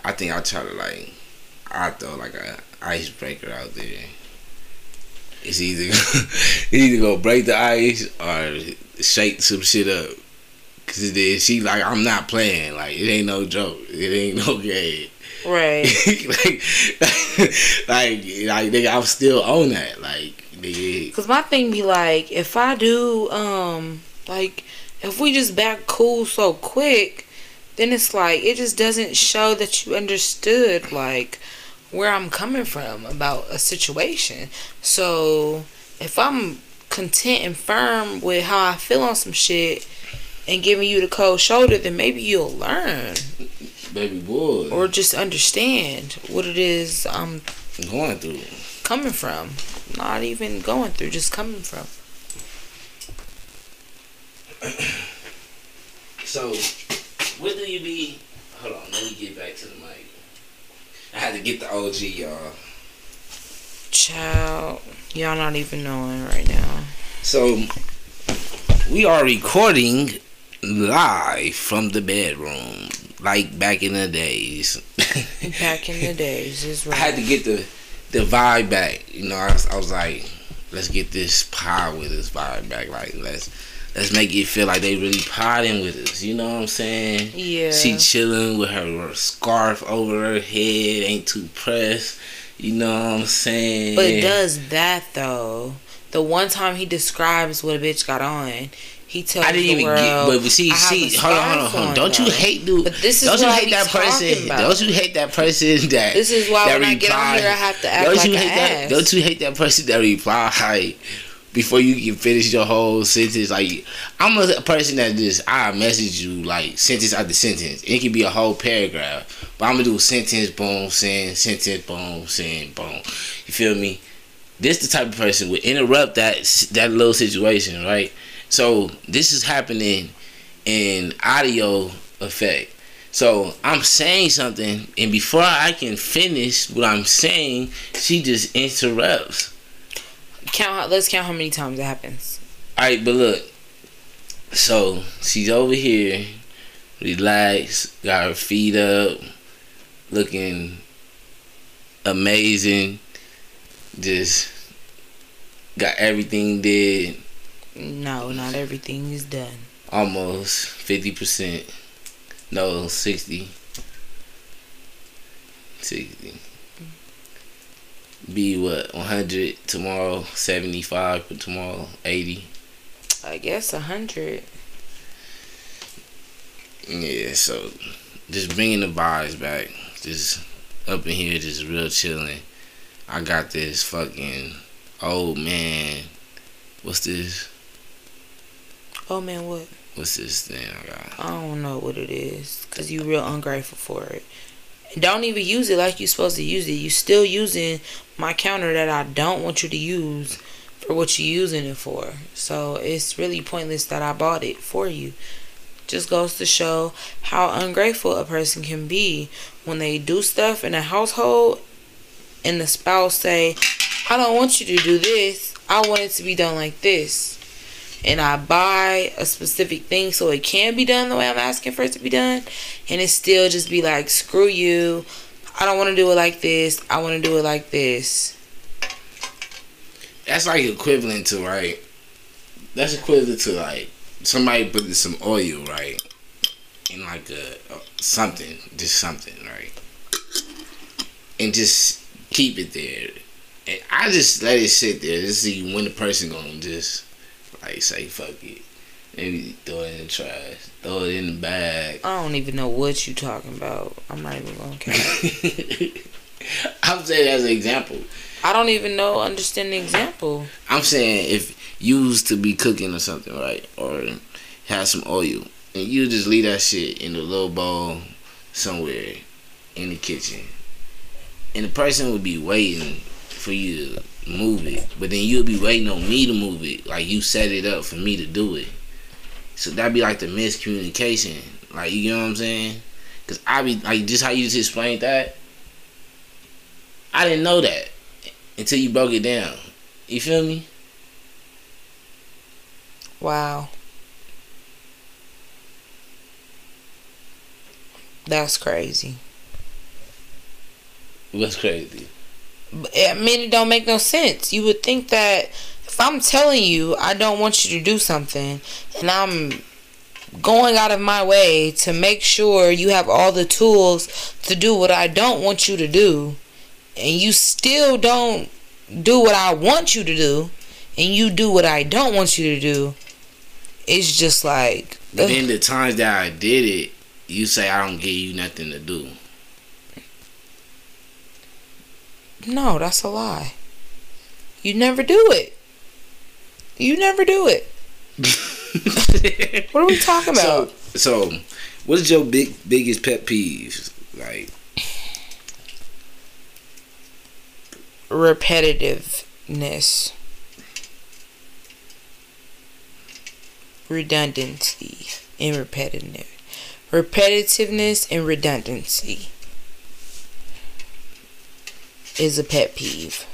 C: I think I try to like, I throw like a icebreaker out there. It's either it's either go break the ice or shake some shit up. Cause then she like I'm not playing. Like it ain't no joke. It ain't no game.
D: Right.
C: like, like, like, nigga, I'm still on that. Like, nigga,
D: Cause my thing be like, if I do, um, like, if we just back cool so quick, then it's like it just doesn't show that you understood like where I'm coming from about a situation. So if I'm content and firm with how I feel on some shit and giving you the cold shoulder, then maybe you'll learn
C: baby boy,
D: or just understand what it is I'm
C: going through.
D: coming from. Not even going through, just coming from.
C: So, what do you be? Hold on, let me get back to the mic. I had to get the OG, y'all.
D: Child, y'all not even knowing right now.
C: So, we are recording live from the bedroom, like back in the days.
D: Back in the days, is
C: I had to get the the vibe back. You know, I was, I was like, let's get this pod with this vibe back. Like let's let's make it feel like they really podding with us. You know what I'm saying?
D: Yeah.
C: She chilling with her scarf over her head, ain't too pressed. You know what I'm saying?
D: But does that though. The one time he describes what a bitch got on, he tells
C: I didn't even
D: world,
C: get, but, see, see, hold on, hold on, hold on.
D: on,
C: Don't you hate, dude?
D: But this is
C: don't you hate that person?
D: about.
C: Don't you hate that person that?
D: This is why
C: that
D: when I get on here, I have to act
C: don't
D: like
C: you hate that?
D: ass.
C: Don't you hate that person that reply before you can finish your whole sentence? Like I'm a person that just I message you like sentence after sentence. It can be a whole paragraph, but I'm gonna do sentence, boom, send, sentence, boom, send, boom. You feel me? This the type of person would interrupt that that little situation, right? So this is happening in audio effect. So I'm saying something, and before I can finish what I'm saying, she just interrupts.
D: count. Let's count how many times it happens.
C: All right, but look. So she's over here, relaxed, got her feet up, looking amazing. Just got everything did.
D: No, not everything is done.
C: almost 50%. No, 60. 60. Be what? 100 tomorrow, 75 for tomorrow, 80.
D: I guess a hundred.
C: Yeah, so just bringing the vibes back. Just up in here, just real chilling. I got this fucking old man. What's this?
D: Oh man, what?
C: What's this thing I got?
D: I don't know what it is, cause you real ungrateful for it. Don't even use it like you supposed to use it. You still using my counter that I don't want you to use for what you using it for. So it's really pointless that I bought it for you. Just goes to show how ungrateful a person can be when they do stuff in a household and the spouse say, I don't want you to do this. I want it to be done like this and I buy a specific thing so it can be done the way I'm asking for it to be done, and it still just be like, screw you. I don't want to do it like this. I want to do it like this.
C: That's like equivalent to right. That's equivalent to like somebody putting some oil right in like a, a something, just something right, and just keep it there. And I just let it sit there to see when the person gonna just like say fuck it, maybe throw it in the trash, throw it in the bag.
D: I don't even know what you talking about. I'm not even gonna care.
C: I'm saying as an example.
D: I don't even know understand the example.
C: I'm saying if you was to be cooking or something, right, or have some oil, and you just leave that shit in a little bowl somewhere in the kitchen, and the person would be waiting for you to move it, but then you'll be waiting on me to move it, like you set it up for me to do it. So that'd be like the miscommunication, like you know what I'm saying? Cause I be like just how you just explained that. I didn't know that until you broke it down. You feel me?
D: Wow. That's crazy.
C: What's crazy?
D: I mean, it don't make no sense. You would think that if I'm telling you I don't want you to do something, and I'm going out of my way to make sure you have all the tools to do what I don't want you to do, and you still don't do what I want you to do, and you do what I don't want you to do, it's just like.
C: But then the times that I did it, you say I don't give you nothing to do.
D: No, that's a lie. You never do it. You never do it. What are we talking about?
C: So, so what is your big biggest pet peeves? Like,
D: Repetitiveness. Redundancy and repetitive. Repetitiveness and redundancy is a pet peeve.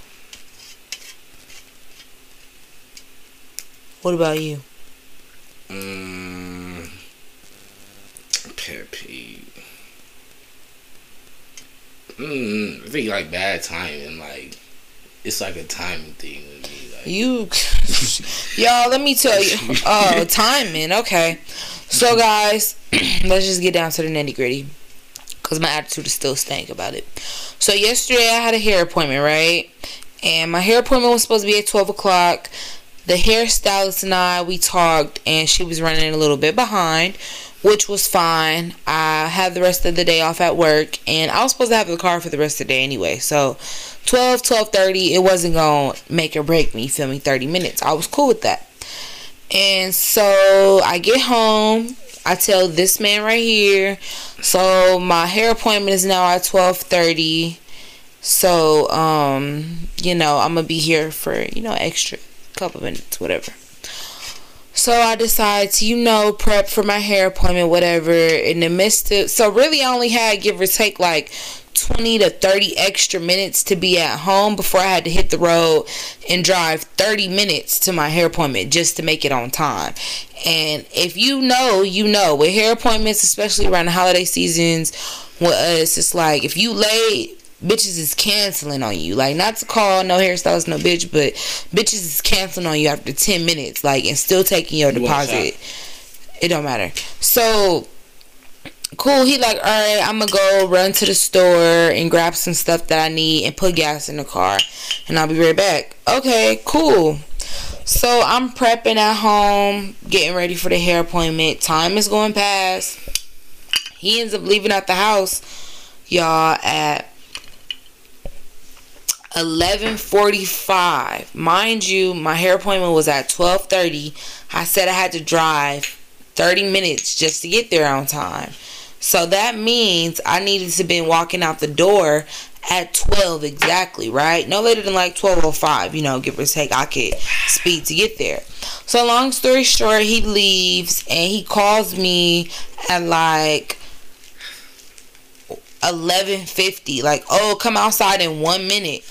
D: What about you?
C: mm, pet peeve. Mm, I think like bad timing. Like, it's like a timing thing with me.
D: You, y'all, let me tell you. Oh, timing. Okay. So, guys, let's just get down to the nitty gritty. Because my attitude is still stank about it. So, yesterday I had a hair appointment, right? And my hair appointment was supposed to be at 12 o'clock. The hairstylist and I, we talked, and she was running a little bit behind, which was fine. I had the rest of the day off at work, and I was supposed to have the car for the rest of the day anyway. So, 12, 12.30, it wasn't going to make or break me feel me, 30 minutes. I was cool with that. And so, I get home. I tell this man right here. So, my hair appointment is now at 12.30. So, um, you know, I'm to be here for, you know, extra couple minutes, whatever. So I decide to, you know, prep for my hair appointment, whatever. In the midst of, so really, I only had give or take like 20 to 30 extra minutes to be at home before I had to hit the road and drive 30 minutes to my hair appointment just to make it on time. And if you know, you know, with hair appointments, especially around the holiday seasons, with us, it's like if you late, bitches is canceling on you. Like, not to call no hairstylist no bitch, but bitches is canceling on you after 10 minutes, like, and still taking your deposit. It don't matter. So, cool. He like, all right, I'm gonna go run to the store and grab some stuff that I need and put gas in the car, and I'll be right back. Okay, cool. So I'm prepping at home, getting ready for the hair appointment. Time is going past. He ends up leaving out the house, y'all, at 11:45. Mind you, my hair appointment was at 12:30. I said I had to drive 30 minutes just to get there on time. So that means I needed to been walking out the door at 12 exactly, right? No later than like 12:05, you know, give or take I could speed to get there. So long story short, he leaves and he calls me at like 11:50 like, "Oh, come outside in 1 minute."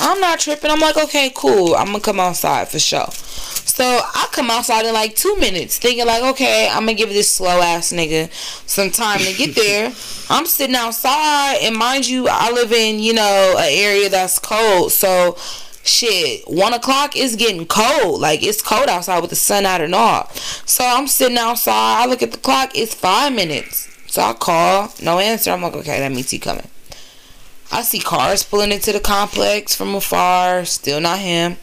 D: I'm not tripping. I'm like, okay, cool. I'm gonna come outside for sure. So I come outside in like two minutes, thinking like, okay, I'm gonna give this slow ass nigga some time to get there. I'm sitting outside, and mind you, I live in you know an area that's cold, so shit, one o'clock is getting cold. Like it's cold outside with the sun out and all. So I'm sitting outside. I look at the clock. It's five minutes. So I call, no answer. I'm like, okay, that means he coming. I see cars pulling into the complex from afar. Still not him.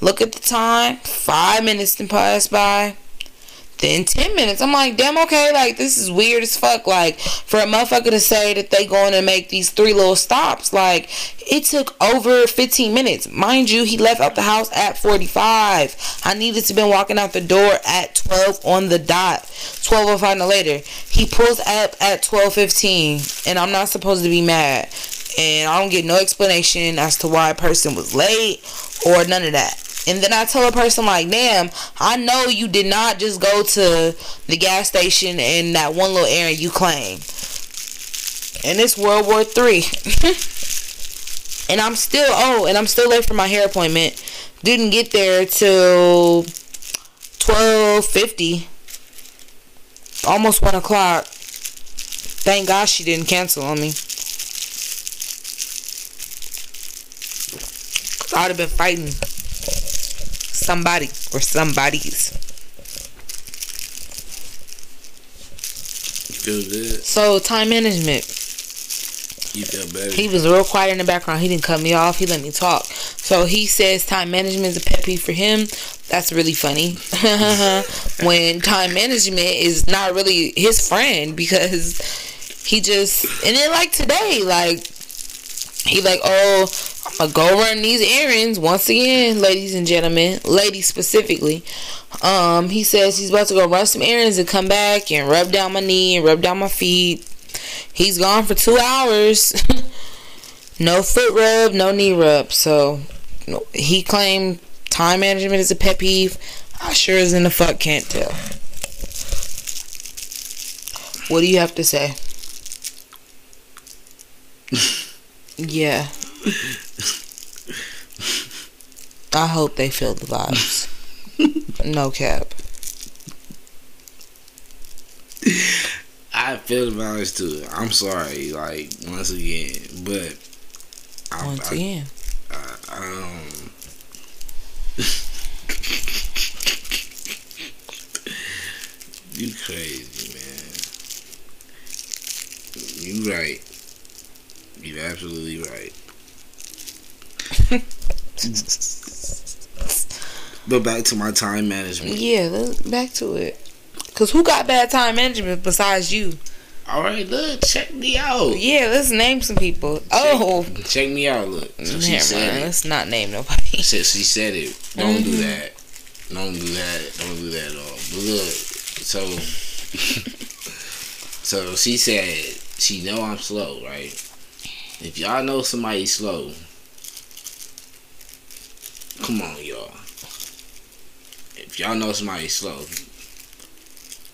D: Look at the time. Five minutes to pass by. Then ten minutes. I'm like, damn, okay, like this is weird as fuck. Like for a motherfucker to say that they going to make these three little stops, like it took over 15 minutes. Mind you, he left out the house at 45. I needed to been walking out the door at 12 on the dot. 12:05 no later. He pulls up at 12:15, and I'm not supposed to be mad and I don't get no explanation as to why a person was late or none of that. And then I tell a person like, damn, I know you did not just go to the gas station and that one little errand you claim. And it's World War Three. and I'm still oh, and I'm still late for my hair appointment. Didn't get there till twelve fifty. Almost one o'clock. Thank God she didn't cancel on me. I'd have been fighting somebody or somebody's.
C: You feel good?
D: So time management.
C: You feel better?
D: He was real quiet in the background. He didn't cut me off. He let me talk. So he says time management is a pet peeve for him. That's really funny. when time management is not really his friend because he just and then like today, like he like, oh, I'm go run these errands once again, ladies and gentlemen, ladies specifically. Um, he says he's about to go run some errands and come back and rub down my knee and rub down my feet. He's gone for two hours. no foot rub, no knee rub. So he claimed time management is a pet peeve. I sure as in the fuck can't tell. What do you have to say? yeah. I hope they feel the vibes. no cap.
C: I feel the vibes too. I'm sorry, like once again, but I,
D: Once
C: I,
D: again.
C: I, um, You crazy, man. You right. You're absolutely right. but back to my time management.
D: Yeah, back to it. Cause who got bad time management besides you?
C: All right, look, check me out.
D: Yeah, let's name some people. Oh,
C: Check me out. Look, so she said it.
D: Let's not name nobody.
C: She, she said it. Don't do
D: Mhm.
C: that. Don't do that. Don't do that at all. But look, so so she said she know I'm slow, right? If y'all know somebody slow, come on, y'all. If y'all know somebody slow,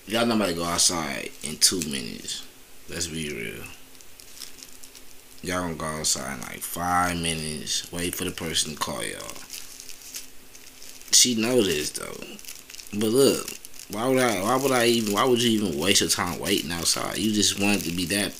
C: y'all know somebody go outside in two minutes. Let's be real. Y'all gonna go outside in like five minutes. Wait for the person to call y'all. She know this though. But look, why would I? Why would I even? Why would you even waste your time waiting outside? You just wanted to be that.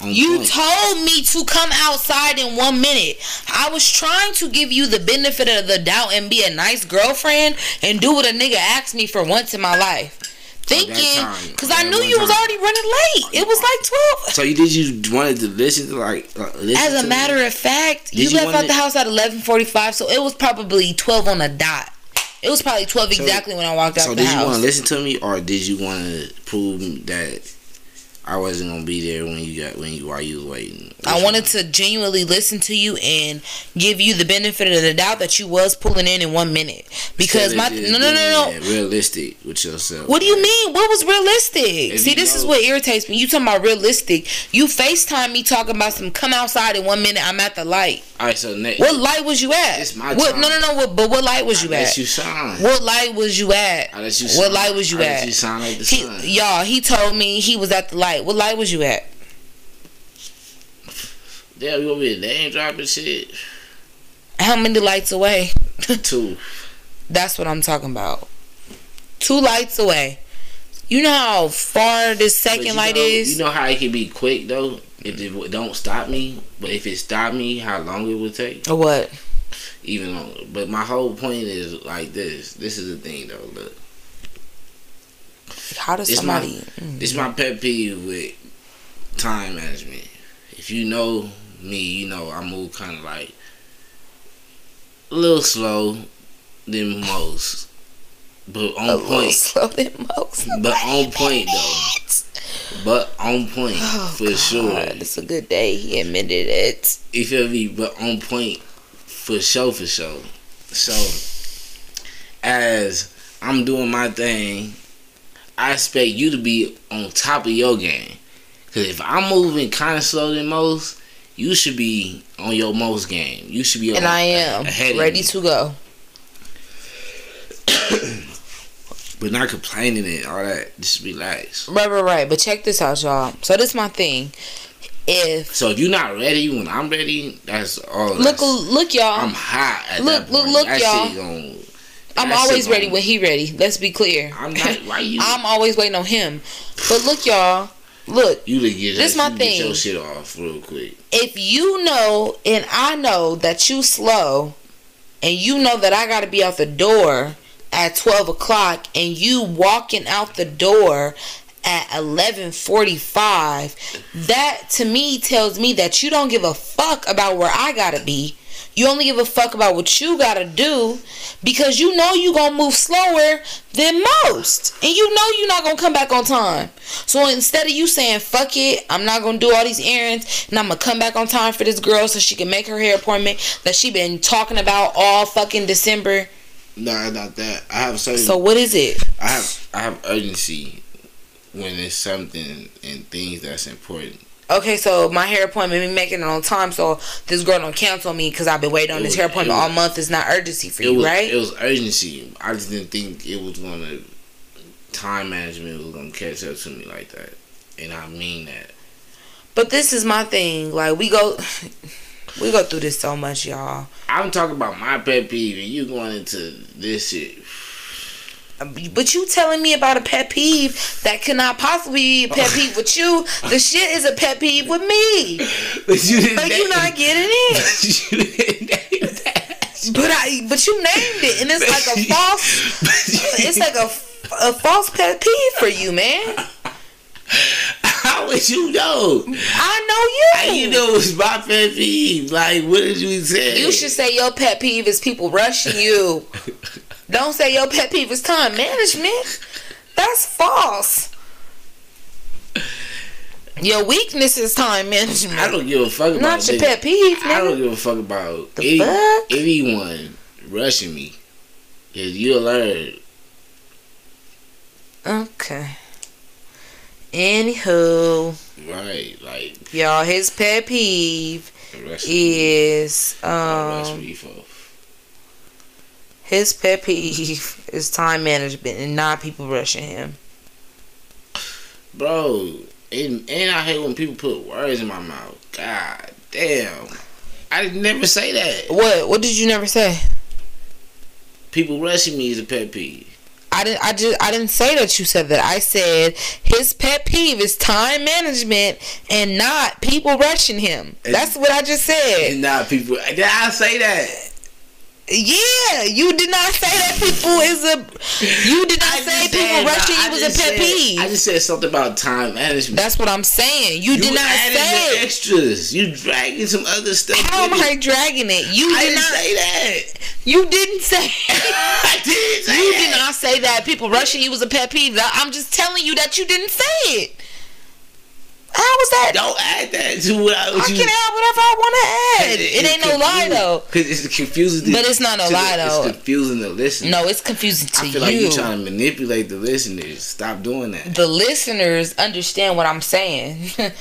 C: On
D: You
C: point.
D: told me to come outside in one minute. I was trying to give you the benefit of the doubt and be a nice girlfriend and do what a nigga asked me for once in my life. Thinking,
C: time,
D: because I knew you was already running late. It was like 12.
C: So you did you wanted to listen to like uh, listen
D: As a matter
C: me?
D: of fact, you,
C: you
D: left out the house at 11:45, so it was probably 12 on the dot. It was probably 12
C: So-
D: exactly when I walked out
C: So did you want to listen to me, or did you want to prove that I wasn't gonna be there when you got when you while you was waiting?
D: I wanted to genuinely listen to you and give you the benefit of the doubt that you was pulling in in one minute. Because my no no no no.
C: Realistic with yourself.
D: What do you mean? What was realistic?
C: If
D: See,
C: you
D: this is what irritates me. You talking about realistic? You Facetime me talking about some come outside in one minute. I'm at the light.
C: All right, so next.
D: What light was you at?
C: It's my
D: what?
C: time.
D: No no no. What, but what light was you
C: I let
D: at?
C: you shine.
D: What light was you at?
C: I let you
D: What light was you
C: I
D: at?
C: you shine like the
D: He,
C: sun.
D: y'all, he told me he was at the light. What light was you at?
C: Damn, you want me to name drop and shit?
D: How many lights away?
C: Two.
D: That's what I'm talking about. Two lights away. You know how far this second light
C: know,
D: is?
C: You know how it can be quick though. If it don't stop me, but if it stop me, how long it would take?
D: or what?
C: Even longer. But my whole point is like this. This is the thing though. Look,
D: How does
C: It's my-
D: somebody? Mm.
C: this is my pet peeve with time management. If you know me, you know I move kind of like a little slow than most, but on
D: a
C: point.
D: slower than most.
C: But on point though. But on point
D: Oh,
C: for sure.
D: It's a good day. He admitted it.
C: You feel me? But on point for sure, for sure. So, as I'm doing my thing, I expect you to be on top of your game. Cause if I'm moving kind of slow than most, you should be on your most game. You should be
D: And
C: on,
D: I am
C: ahead
D: ready to go.
C: but not complaining and all that. Just relax.
D: Right, right, right. But check this out, y'all. So this my thing. If
C: So if you're not ready when I'm ready, that's all.
D: look,
C: that's,
D: look, y'all.
C: I'm hot. At
D: Look,
C: that
D: look, look, y'all.
C: That
D: always ready when he ready. Let's be clear.
C: I'm not. Why you?
D: I'm always waiting on him. But look, y'all. Look,
C: You to get
D: This my thing.
C: Get your shit off real quick.
D: if you know and I know that you slow, and you know that I gotta be out the door at twelve o'clock, and you walking out the door at eleven forty five, that to me tells me that you don't give a fuck about where I gotta be. You only give a fuck about what you gotta do because you know you gonna move slower than most. And you know you're not gonna come back on time. So instead of you saying, fuck it, I'm not gonna do all these errands and I'm gonna come back on time for this girl so she can make her hair appointment that she been talking about all fucking December.
C: No, not that. I have certain.
D: So what is it?
C: I have I have urgency when it's something and things that's important.
D: Okay, so my hair appointment me making it on time so this girl don't cancel me because I've been waiting on
C: It
D: this hair appointment
C: it
D: all month. It's not urgency for you,
C: was
D: right?
C: it was urgency. I just didn't think it was gonna time management was gonna catch up to me like that, and I mean that.
D: But this is my thing. Like we go, we go through this so much, y'all.
C: I'm talking about my pet peeve, and you going into this shit.
D: But you telling me about a pet peeve that cannot possibly be a pet peeve with you. The shit is a pet peeve with me.
C: But you didn't.
D: But you not getting it.
C: you didn't name that.
D: But I, but you named it, and it's like a false. It's like a, a false pet peeve for you, man.
C: How would you know?
D: I know you.
C: How
D: you.
C: you know it's my pet peeve? Like, what did you say?
D: You should say your pet peeve is people rushing you. Don't say your pet peeve is time management. That's false. Your weakness is time management.
C: I don't give a fuck about
D: Not your
C: nigga.
D: pet peeve,
C: I don't give a fuck about
D: The
C: any,
D: fuck?
C: anyone rushing me. Cause you'll learn.
D: Okay. Anywho,
C: Right, like
D: y'all, his pet peeve is um
C: me for.
D: His pet peeve is time management and not people rushing him.
C: Bro, and, and I hate when people put words in my mouth. God damn. I never say that.
D: What? What did you never say?
C: People rushing me is a pet peeve.
D: I didn't. I just. I didn't say that you said that. I said his pet peeve is time management and not people rushing him. That's what I just said.
C: And not people. Did I say that?
D: Yeah, you did not say that people is a. You did not say people
C: said-
D: rushing you was a pet
C: said-
D: peeve.
C: I just said something about time management.
D: That's what I'm saying. You,
C: you
D: did not say.
C: extras. You dragging some other stuff.
D: How am. I dragging it? You did
C: didn't
D: not.
C: say that.
D: You didn't say.
C: I say
D: you
C: that.
D: did not say that people rushing you was a pet peeve. I'm just telling you that you didn't say it. How was that?
C: Don't add that to what I,
D: I
C: you.
D: can add whatever I want to add. It ain't no lie though.
C: Because it's confusing.
D: But it's not no
C: to the-
D: lie, though.
C: It's confusing to listen.
D: No, it's confusing to you.
C: I feel
D: you.
C: like you're trying to manipulate the listeners. Stop doing that.
D: the listeners understand what I'm saying.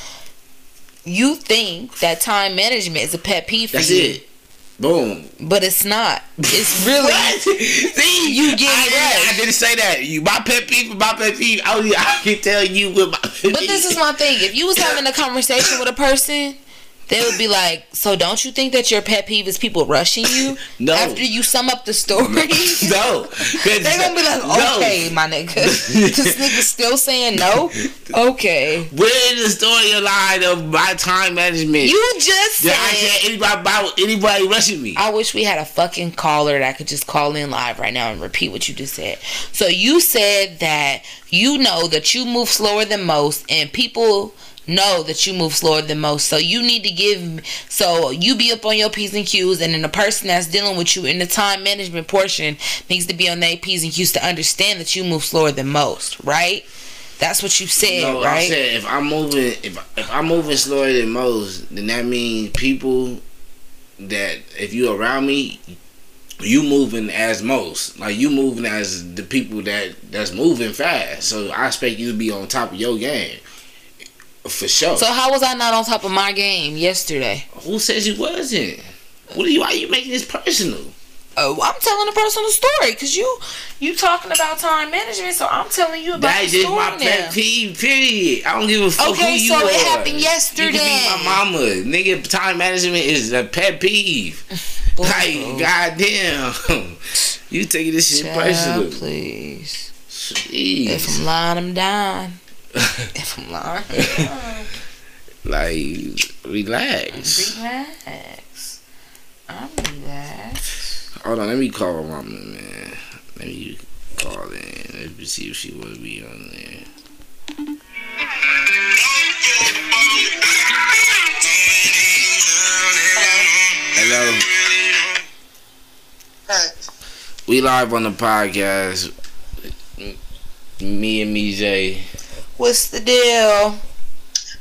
D: you think that time management is a pet peeve for
C: That's
D: you,
C: it. Boom.
D: but it's not. It's really
C: See,
D: You get
C: I,
D: right.
C: I didn't say that. You, my pet peeve, my pet peeve. I, only- I can tell you what my.
D: But this is my thing. If you was having a conversation with a person, they would be like, "So don't you think that your pet peeve is people rushing you?"
C: No.
D: After you sum up the story,
C: no.
D: they're gonna be like,
C: No.
D: "Okay, my nigga." this nigga still saying no. Okay,
C: Where is the story line of my time management?
D: you just
C: I
D: said.
C: say anybody about anybody rushing me?
D: I wish we had a fucking caller that could just call in live right now and repeat what you just said. So you said that you know that you move slower than most, and people know that you move slower than most. So you need to give. So you be up on your p's and q's, and then the person that's dealing with you in the time management portion needs to be on their p's and q's to understand that you move slower than most. Right? That's what you said,
C: No, I said if I'm moving, if if I'm moving slower than most, then that means people that if you around me, you moving as most. Like you moving as the people that that's moving fast. So I expect you to be on top of your game, for sure.
D: so how was I not on top of my game yesterday?
C: Who says you wasn't? What are you? Why are you making this personal?
D: Oh, I'm telling a personal story because you you talking about time management, so I'm telling you about
C: That
D: the
C: is
D: story
C: my pet peeve. Period. I don't give a fuck
D: Okay,
C: who you
D: so
C: are.
D: it happened
C: You
D: yesterday.
C: can be my mama. Nigga, time management is a pet peeve. like, goddamn. you taking this shit
D: Child,
C: personal.
D: please.
C: Jeez.
D: If I'm lying, I'm dying. If I'm lying,
C: like, relax.
D: relax. I'm relaxed.
C: Hold on, let me call my mama, man. Let me call in. Let me see if she to be on there. Hello.
A: Hey,
C: We live on the podcast. Me and me, Jay.
D: What's the deal?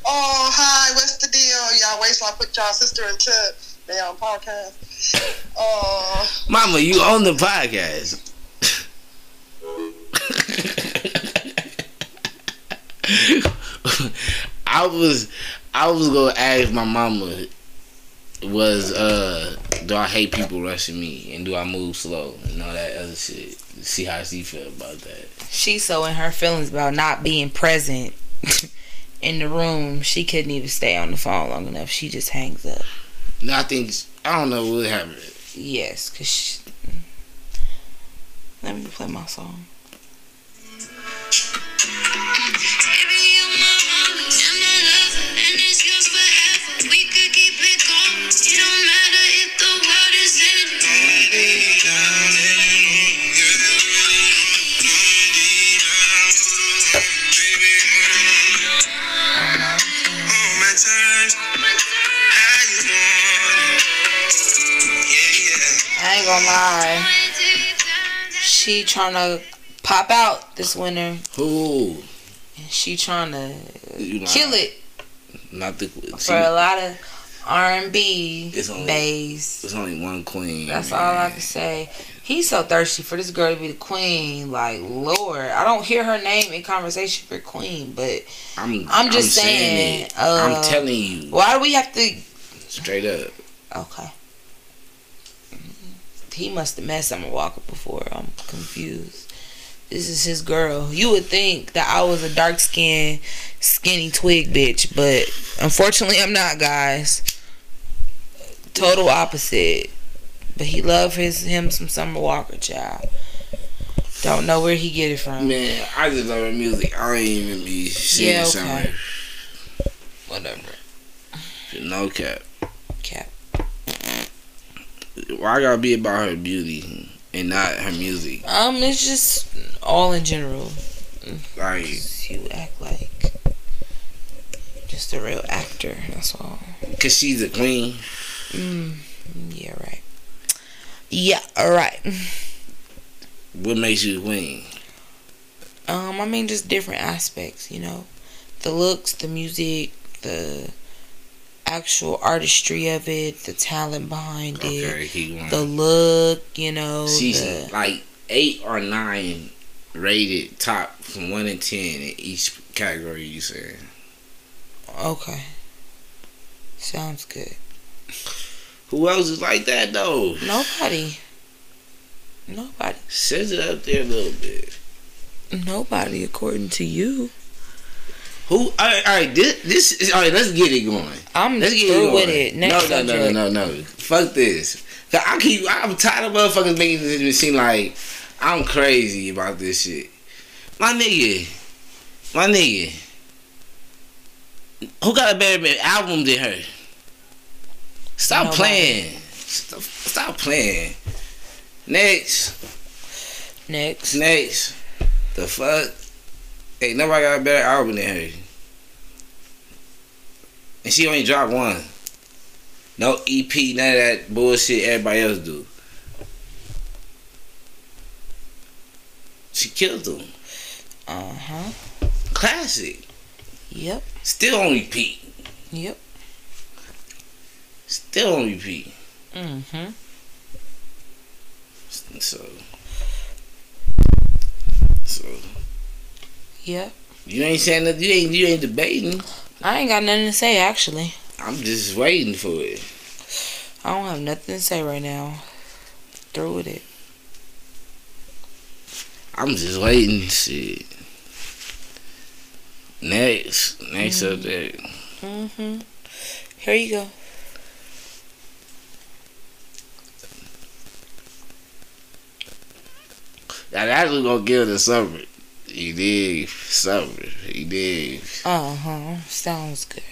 A: oh hi, what's the deal? Y'all wait till I put y'all sister into they on podcast. Oh,
C: Mama, you on the podcast. I was I was gonna ask my mama was uh do I hate people rushing me and do I move slow and all that other shit. See how she feel about that.
D: She's so in her feelings about not being present in the room. She couldn't even stay on the phone long enough. She just hangs up.
C: No, I think I don't know what happened.
D: Yes, cause she, let me play my song. Lie. She trying to pop out this winter.
C: Who?
D: And she trying to
C: You
D: kill it
C: Not the.
D: for
C: See,
D: a lot of R and B
C: It's only-
D: bass.
C: there's only one queen.
D: That's
C: man.
D: all I can say. He's so thirsty for this girl to be the queen. Like Lord, I don't hear her name in conversation for queen, but
C: I'm.
D: I'm just saying,
C: it.
D: uh,
C: I'm telling you,
D: why do we have to?
C: straight up.
D: Okay. He must have met Summer Walker before. I'm confused. This is his girl. You would think that I was a dark skinned, skinny twig bitch, but unfortunately I'm not, guys. Total opposite. But he love his him some Summer Walker child. Don't know where he get it from.
C: Man, I just love her music. I ain't even be singing
D: Yeah, okay.
C: something.
D: Whatever.
C: No cap.
D: Cap.
C: Why I gotta be about her beauty and not her music?
D: Um, it's just all in general.
C: Like,
D: You act like just a real actor. That's all.
C: cause she's a queen.
D: Mm, yeah, right. Yeah, all right.
C: What makes you a queen?
D: Um, I mean, just different aspects. You know, the looks, the music, the actual artistry of it, the talent behind it,
C: Okay, going.
D: the look. You know,
C: She's
D: the,
C: like eight or nine rated top from one to ten in each category. You saying?
D: okay. Sounds good.
C: Who else is like that though?
D: Nobody. Nobody.
C: Says it up there a little bit.
D: Nobody, according to you.
C: Who? All right, all right. This, this is all right. Let's get it going.
D: I'm
C: Let's get it
D: through
C: going.
D: with it. Next
C: no, no, no, no, no, no. Fuck this. I keep. I'm tired of motherfuckers making this seem like I'm crazy about this shit. My nigga, my nigga. Who got a better album than her? Stop
D: Nobody.
C: playing. Stop, stop playing. Next,
D: Next.
C: next. The fuck? Hey, nobody got a better album than her. And she only dropped one. No EP, none of that bullshit everybody else do. She killed them.
D: Uh huh.
C: Classic.
D: Yep.
C: Still on repeat.
D: Yep.
C: Still on repeat.
D: Mm-hmm.
C: So. So.
D: Yep.
C: You ain't saying that. You ain't. You ain't debating.
D: I ain't got nothing to say actually.
C: I'm just waiting for it.
D: I don't have nothing to say right now. Through with it.
C: I'm just waiting. Shit. Next, next subject.
D: Mm-hmm. Here you go.
C: Now that's gonna give the summer. He did summer. He did.
D: Uh huh. Sounds good.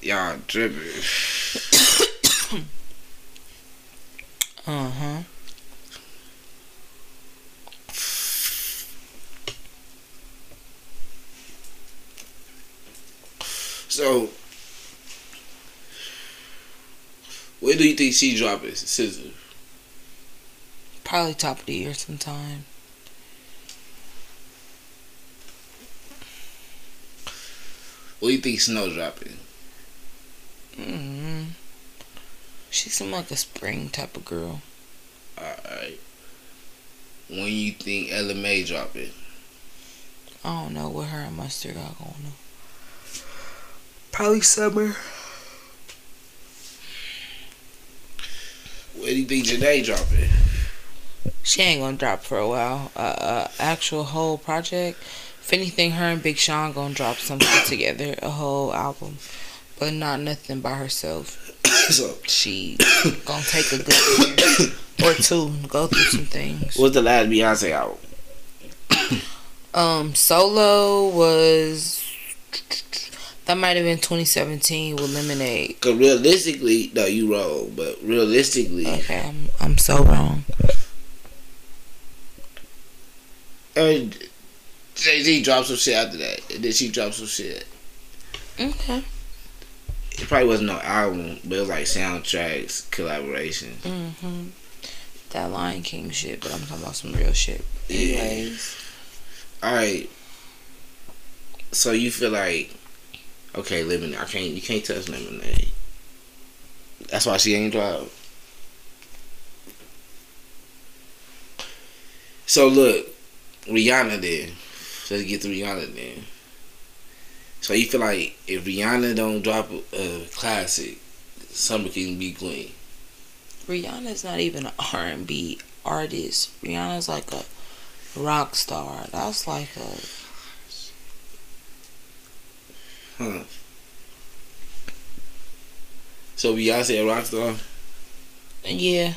C: Y'all tripping.
D: Uh huh.
C: So, where do you think she dropping? SZA.
D: Probably top of the year sometime.
C: What do you think Snow dropping?
D: Mm-hmm. She seemed like a spring type of girl.
C: Alright. When you think Ella Mai dropping?
D: I don't know what her and Mustard got going on. Probably summer.
C: Where do you think Jhené dropping?
D: She ain't gonna drop for a while. Uh, uh actual whole project. If anything, her and Big Sean gonna drop something together, a whole album, but not nothing by herself.
C: so,
D: She gonna take a good year or two, go through some things.
C: what's the last Beyonce album?
D: Um, solo was that might have been 2017 with Lemonade.
C: Cause realistically, no, you wrong. But realistically,
D: Okay, I'm I'm so wrong.
C: And Jay Z dropped some shit after that, and then she dropped some shit.
D: Okay.
C: it probably wasn't no album, but it was like soundtracks, collaboration.
D: Mm-hmm. That Lion King shit, but I'm talking about some real shit. Anyways,
C: All right. So you feel like, okay, lemonade. I can't. You can't touch lemonade. That's why she ain't dropped. So look, Rihanna then. Let's get to Rihanna then. So you feel like if Rihanna don't drop a, a classic, Summer can be queen.
D: Rihanna's not even an R&B artist. Rihanna's like a rock star. That's like a
C: Huh. So Beyonce a rock star?
D: yeah.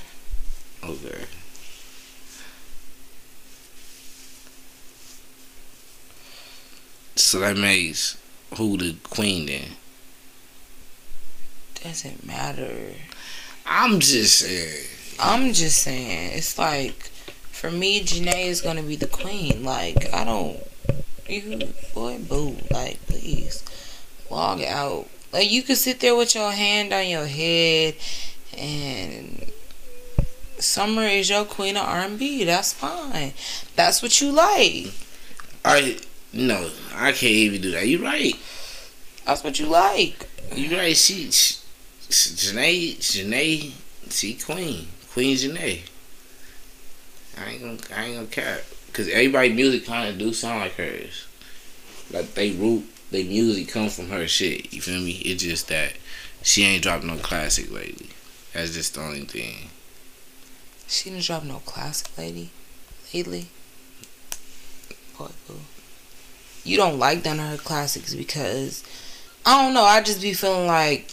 C: Okay. So that makes who the queen then?
D: Doesn't matter.
C: I'm just saying.
D: I'm just saying, it's like for me, Jhené is gonna be the queen. Like I don't, you boy, boo. Like please, log out. Like you could sit there with your hand on your head, and Summer is your queen of R&B. That's fine. That's what you like.
C: I no, I can't even do that. You right.
D: That's what you like.
C: You right. She, she Jhené, Jhené, she queen, Queen Jhené. I ain't gonna, I ain't gonna care, cause everybody music kind of do sound like hers. Like they root, they music come from her shit. You feel me? It's just that she ain't dropped no classic lately. That's just the only thing.
D: She didn't drop no classic lady lately. Boy, boo. You don't like none of her classics because I don't know. I just be feeling like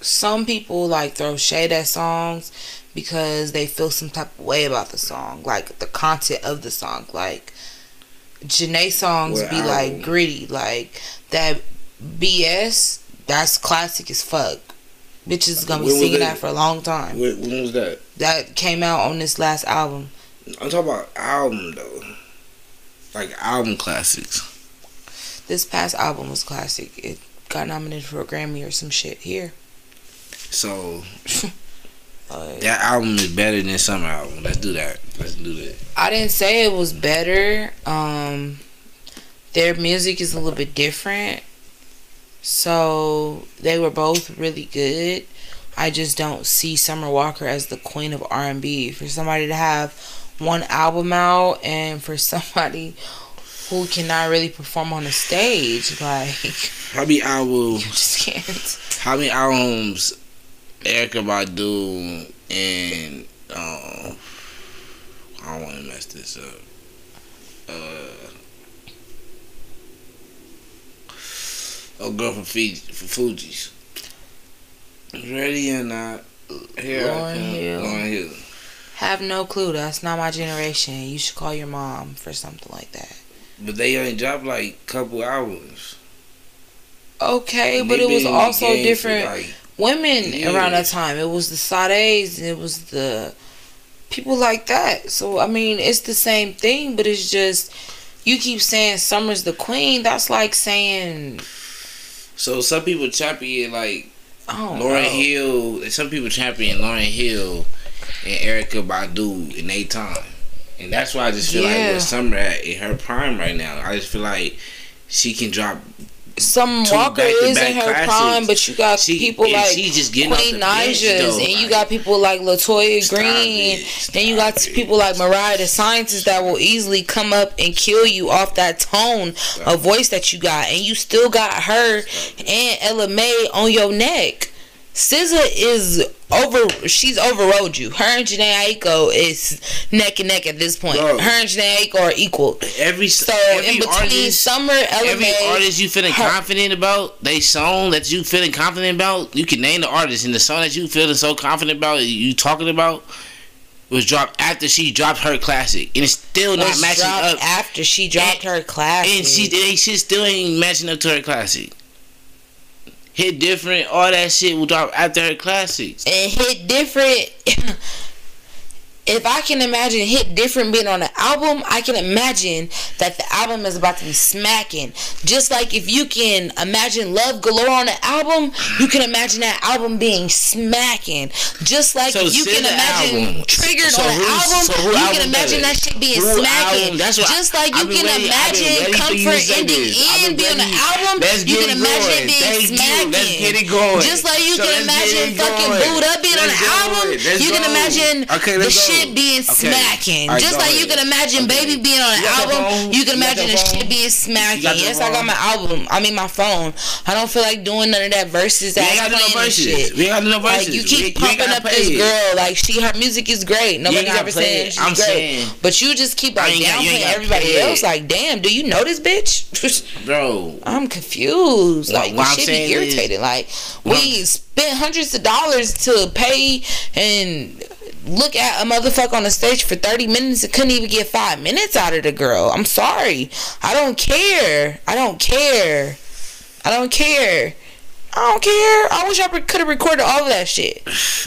D: some people like throw shade at songs because they feel some type of way about the song, like the content of the song. Like Jhené songs
C: Well,
D: be
C: I
D: like gritty, like that BS. That's classic as fuck. Bitches gonna be singing
C: that?
D: that for a long time.
C: When, when was that?
D: That came out on this last album.
C: I'm talking about album though, like album classics.
D: This past album was classic. It got nominated for a Grammy or some shit here.
C: So
D: Like,
C: that album is better than summer album. Let's do that. Let's do that.
D: I didn't say it was better. Um, their music is a little bit different, so they were both really good. I just don't see Summer Walker as the queen of R and B. For somebody to have one album out, and for somebody who cannot really perform on the stage, like
C: How many albums?
D: you just can't.
C: How many albums Erykah Badu and um I don't want to mess this up. Uh, oh, girl from Fiji, for Fugees. Ready or not? Here I
D: Lauryn
C: come.
D: Hill.
C: Lauryn Hill.
D: Have no clue. That's not my generation. You should call your mom for something like that.
C: But they only dropped like couple hours.
D: Okay,
C: And
D: but it was
C: been in the
D: also different
C: like,
D: women around that time. It was the Sades and it was the people like that. So I mean, it's the same thing, but it's just you keep saying Summer's the queen. That's like saying
C: so some people champion like Lauryn
D: know.
C: Hill. Some people champion Lauryn Hill and Erykah Badu in their time, and that's why I just feel like
D: Yeah.
C: with Summer at in her prime right now. I just feel like she can drop.
D: Some Walker is in her
C: classics.
D: prime, but you got
C: She
D: people like
C: she just getting off
D: Queen
C: though,
D: and you
C: like-
D: got people like Latoya Green.
C: it.
D: Then you got
C: it.
D: people like Mariah the Scientist that will easily come up and kill you off that tone of voice that you got, and you still got her and Ella Mai on your neck. SZA is over. She's overrode you. Her and Jhené Aiko is neck and neck at this point.
C: Bro.
D: Her and Jhené Aiko are equal.
C: Every
D: So
C: every
D: in between
C: artist,
D: Summer, Ella
C: every artist you feeling
D: her-
C: confident about, they song that you feeling confident about, you can name the artist and the song that you feeling so confident about, you talking about, was dropped after she dropped her classic, and it's still not matching up.
D: after she dropped her classic,
C: And she, they shit still ain't matching up to her classic. Hit different, all that shit will drop after her classics.
D: and hit different. If I can imagine Hit Different being on an album, I can imagine that the album is about to be smacking. Just like if you can imagine Love Galore on an album, you can imagine that album being smacking. Just like
C: So
D: if you can imagine
C: album.
D: Triggered
C: So
D: on an album,
C: so
D: you
C: album
D: can imagine that shit being
C: Who
D: smacking.
C: That's what
D: Just like you
C: I've
D: can
C: ready-
D: imagine
C: ready for you to
D: Comfort
C: say
D: in the
C: this. I've
D: End
C: been
D: being on an album, you can imagine it being smacking.
C: Let's get it going.
D: Just like you
C: So
D: can imagine fucking
C: going.
D: Booed Up being on
C: Let's
D: an album, you can imagine
C: Okay,
D: the
C: let's go.
D: Shit being
C: Okay.
D: smacking.
C: Right,
D: Just like you can imagine
C: Okay.
D: Baby being on an
C: You
D: album,
C: phone?
D: you can imagine the shit being smacking. Yes, I got my album. I mean my phone. I don't feel like doing none of that verses
C: We ain't got no verses.
D: shit.
C: We ain't got no verses.
D: Like you keep
C: we
D: pumping
C: gotta
D: up this
C: it.
D: girl, like she her music is great. Nobody's ever
C: said
D: she's
C: I'm
D: great,
C: saying-
D: but you just keep like
C: ain't got- you
D: downplaying everybody else. Like, damn, do you know this bitch?
C: Bro,
D: I'm confused. Like
C: what
D: the
C: I'm
D: shit
C: saying
D: be irritated. like we spent hundreds of dollars to pay and look at a motherfucker on the stage for 30 minutes and couldn't even get five minutes out of the girl. I'm sorry. I don't care. I don't care. I don't care. I don't care. I wish I could have recorded all of that shit.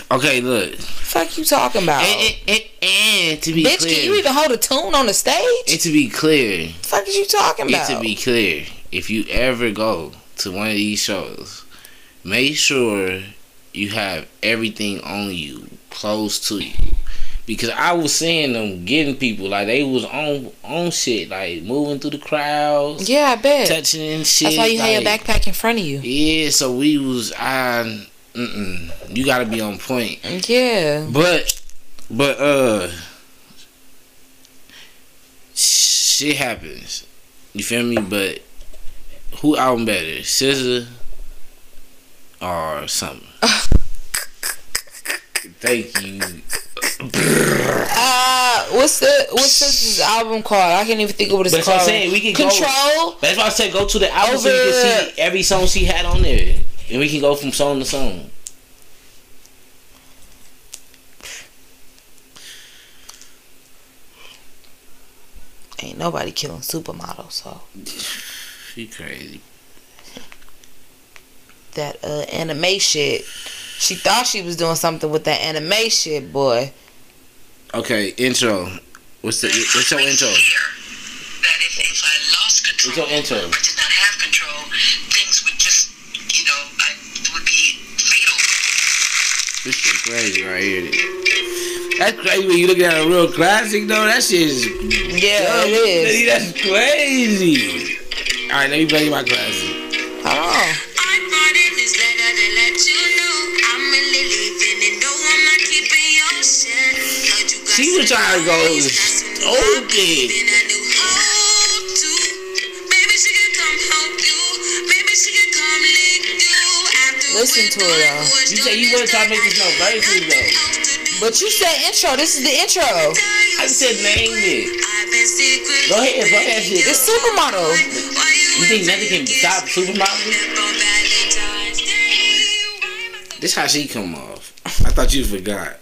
C: okay, look.
D: Fuck you talking about?
C: And, and, and, and to be
D: Bitch,
C: clear,
D: can you even hold a tune on the stage?
C: and to be clear,
D: fuck is you talking about?
C: to be clear, if you ever go to one of these shows, make sure you have everything on you, close to you. Because I was seeing them getting people like they was on on shit, like moving through the crowds,
D: yeah, I bet.
C: touching and shit.
D: That's why you had your backpack in front of you.
C: Yeah, so we was I. You gotta be on point.
D: Yeah.
C: But, but uh, shit happens. You feel me? But who album better, Scissor or something? Thank you.
D: Uh, what's the what's this album called? I can't even think of what it's
C: But that's what I'm
D: called.
C: saying, we can go-
D: Control.
C: That's why I said go to the album so you can see every song she had on there, and we can go from song to song.
D: Ain't nobody killing supermodel, so
C: She crazy.
D: that uh anime shit. She thought she was doing something with that anime shit, boy.
C: Okay, intro. What's the what's your intro?
G: that if, if I lost control
C: What's your intro?
G: or did not have control, things would just, you know, I would be fatal.
C: This shit crazy right here. That's crazy when you look at a real classic though. That shit is
D: Yeah, it is.
C: That's crazy. All right, let me play my classic.
F: Oh,
C: she
F: can come lick you after
D: Listen to though.
F: What's
C: You say you
F: is
C: trying to make this no verses, though.
F: to.
D: But you said intro. This is the intro.
C: I said name it.
F: I've been secretly
C: Go ahead, play that shit.
D: It's supermodel.
C: You think nothing can stop supermodel?
F: on Valentine's Day?
C: This how she come off. I thought you forgot.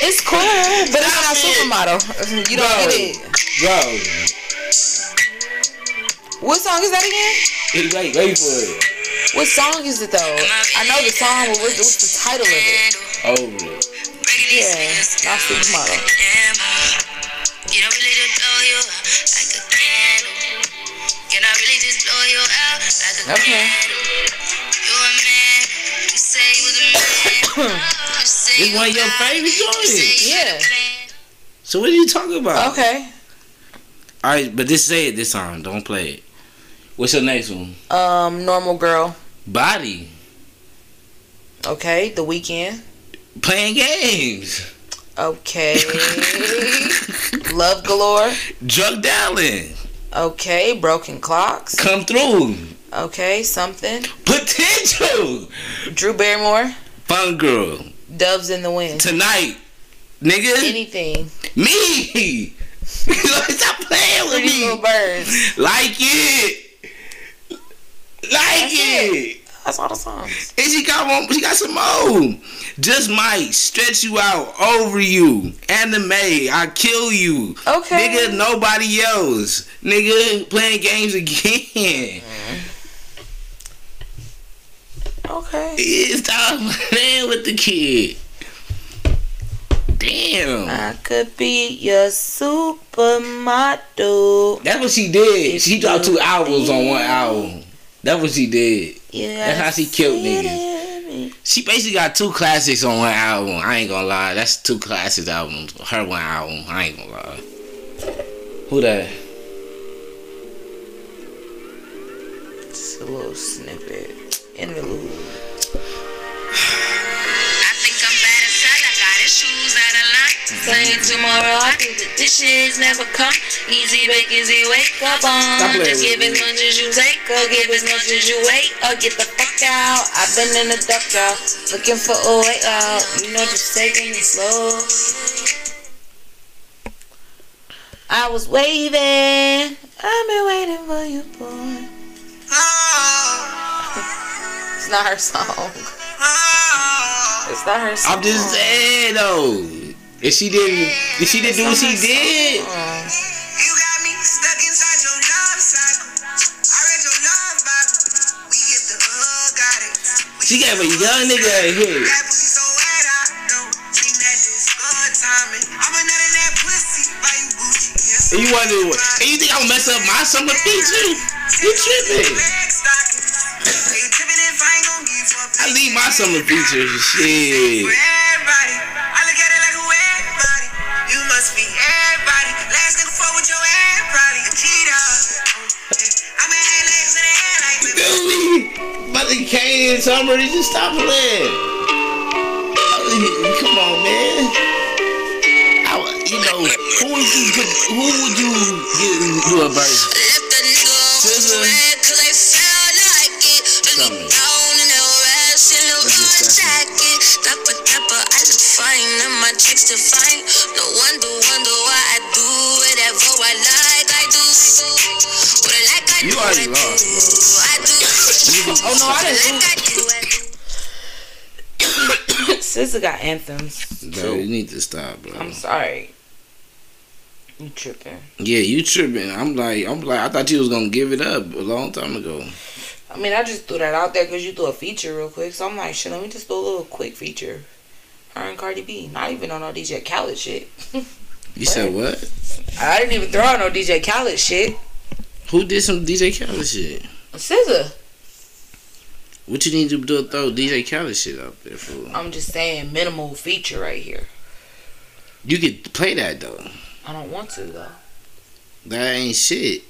D: It's cool, but it's not supermodel. You don't
C: Bro.
D: get it.
C: Bro,
D: What song is that again?
C: wait, wait, wait for it.
D: What song is it though? I know the song, but what's, what's the title of it?
C: Oh. it.
D: Yeah, not supermodel.
F: I really just you out like a candle? Can I really just blow you out like a
D: Okay.
F: candle? You a man. You say you was a man. You say
C: This
F: you
C: one of your favorite
F: me.
C: Joints.
D: Yeah.
C: So what are you talking about?
D: Okay.
C: All right, but just say it this time. Don't play it. What's your next one?
D: Um, normal girl.
C: Body.
D: Okay, the weekend.
C: Playing games.
D: Okay. Love galore.
C: Drunk dialing.
D: Okay, broken clocks.
C: Come through.
D: Okay, something.
C: Potential.
D: Drew Barrymore.
C: Fun girl.
D: Doves in the wind.
C: Tonight. Nigga.
D: Anything.
C: Me. Stop playing with
D: Pretty little
C: me.
D: birds.
C: Like it. Like
D: That's
C: it.
D: That's all the songs.
C: And she got one. She got some more. Just might stretch you out over you. Anime. I kill you.
D: Okay.
C: Nigga, nobody else. Nigga, playing games again. Mm-hmm.
D: Okay.
C: Yeah, Stop playing with the kid. Damn.
D: I could be your supermodel.
C: That's what she did. She dropped two albums on one album. That's what she did.
D: Yeah,
C: That's how she killed niggas. She basically got two classics on one album. I ain't gonna lie. That's two classics albums. Her one album. I ain't gonna lie. Who that?
D: Just a little snippet. Interlude.
F: I think I'm bad as hell. I got issues that I like. Saying tomorrow, I think the dishes never come. Easy bake, easy wake up on. Just give as much as you take, or give as much as you wait, or get the fuck out. I've been in the duck out, looking for a way out. You know, just taking it slow.
D: I was waving. I've been waiting for you, boy. It's not her song. It's not her song.
C: I'm just saying though. If she didn't, if she didn't do what she did,
E: You got me stuck inside your love cycle. I read your love Bible. We get the hug, got it. We
C: she gave a young nigga a hit.
E: That pussy so wet, I don't think that this good timing. I'm a nut in that pussy, buy you
C: And you wonder, and you think I'm gonna mess up my summer feature? You tripping?
E: Give up.
C: I leave my summer features. Shit.
E: For everybody, I look at it like who everybody. You must be everybody. Last nigga fuck with your head, probably a cheater. Mm, I'm in legs in the air like the
C: me? But Kane and Summer, they just stop playing. Come on, man. I, you know, who would you get, who would you into a verse?
F: Fine and my chicks define. No wonder, wonder why I do whatever I like. I do. What I like, I
C: You
F: do.
C: already
F: I
C: lost,
F: do. I do.
D: Oh no, I
F: What I
D: didn't.
F: like, I do. I do.
D: SZA got anthems.
C: Bro, you need to stop, bro.
D: I'm sorry. You tripping?
C: Yeah, you tripping. I'm like, I'm like, I thought you was gonna give it up a long time ago.
D: I mean, I just threw that out there because you threw a feature real quick. So I'm like, shit, let me just do a little quick feature. Her and Cardi B. Not even on no DJ Khaled shit.
C: You said what?
D: I didn't even throw out no DJ Khaled shit.
C: Who did some DJ Khaled shit?
D: SZA.
C: What you need to do? Throw DJ Khaled shit out there for?
D: I'm just saying minimal feature right here.
C: You could play that though.
D: I don't want to though.
C: That ain't shit.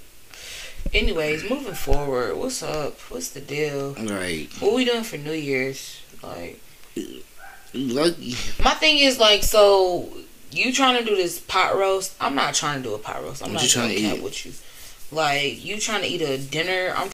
D: Anyways, moving forward, what's up? What's the deal?
C: Like,
D: What we doing for New Year's? Like,
C: uh, lucky.
D: my thing is like, so you trying to do this pot roast? I'm not trying to do a pot roast. I'm
C: What
D: not
C: you trying
D: to
C: eat?
D: with you. Like, you trying to eat a dinner? I'm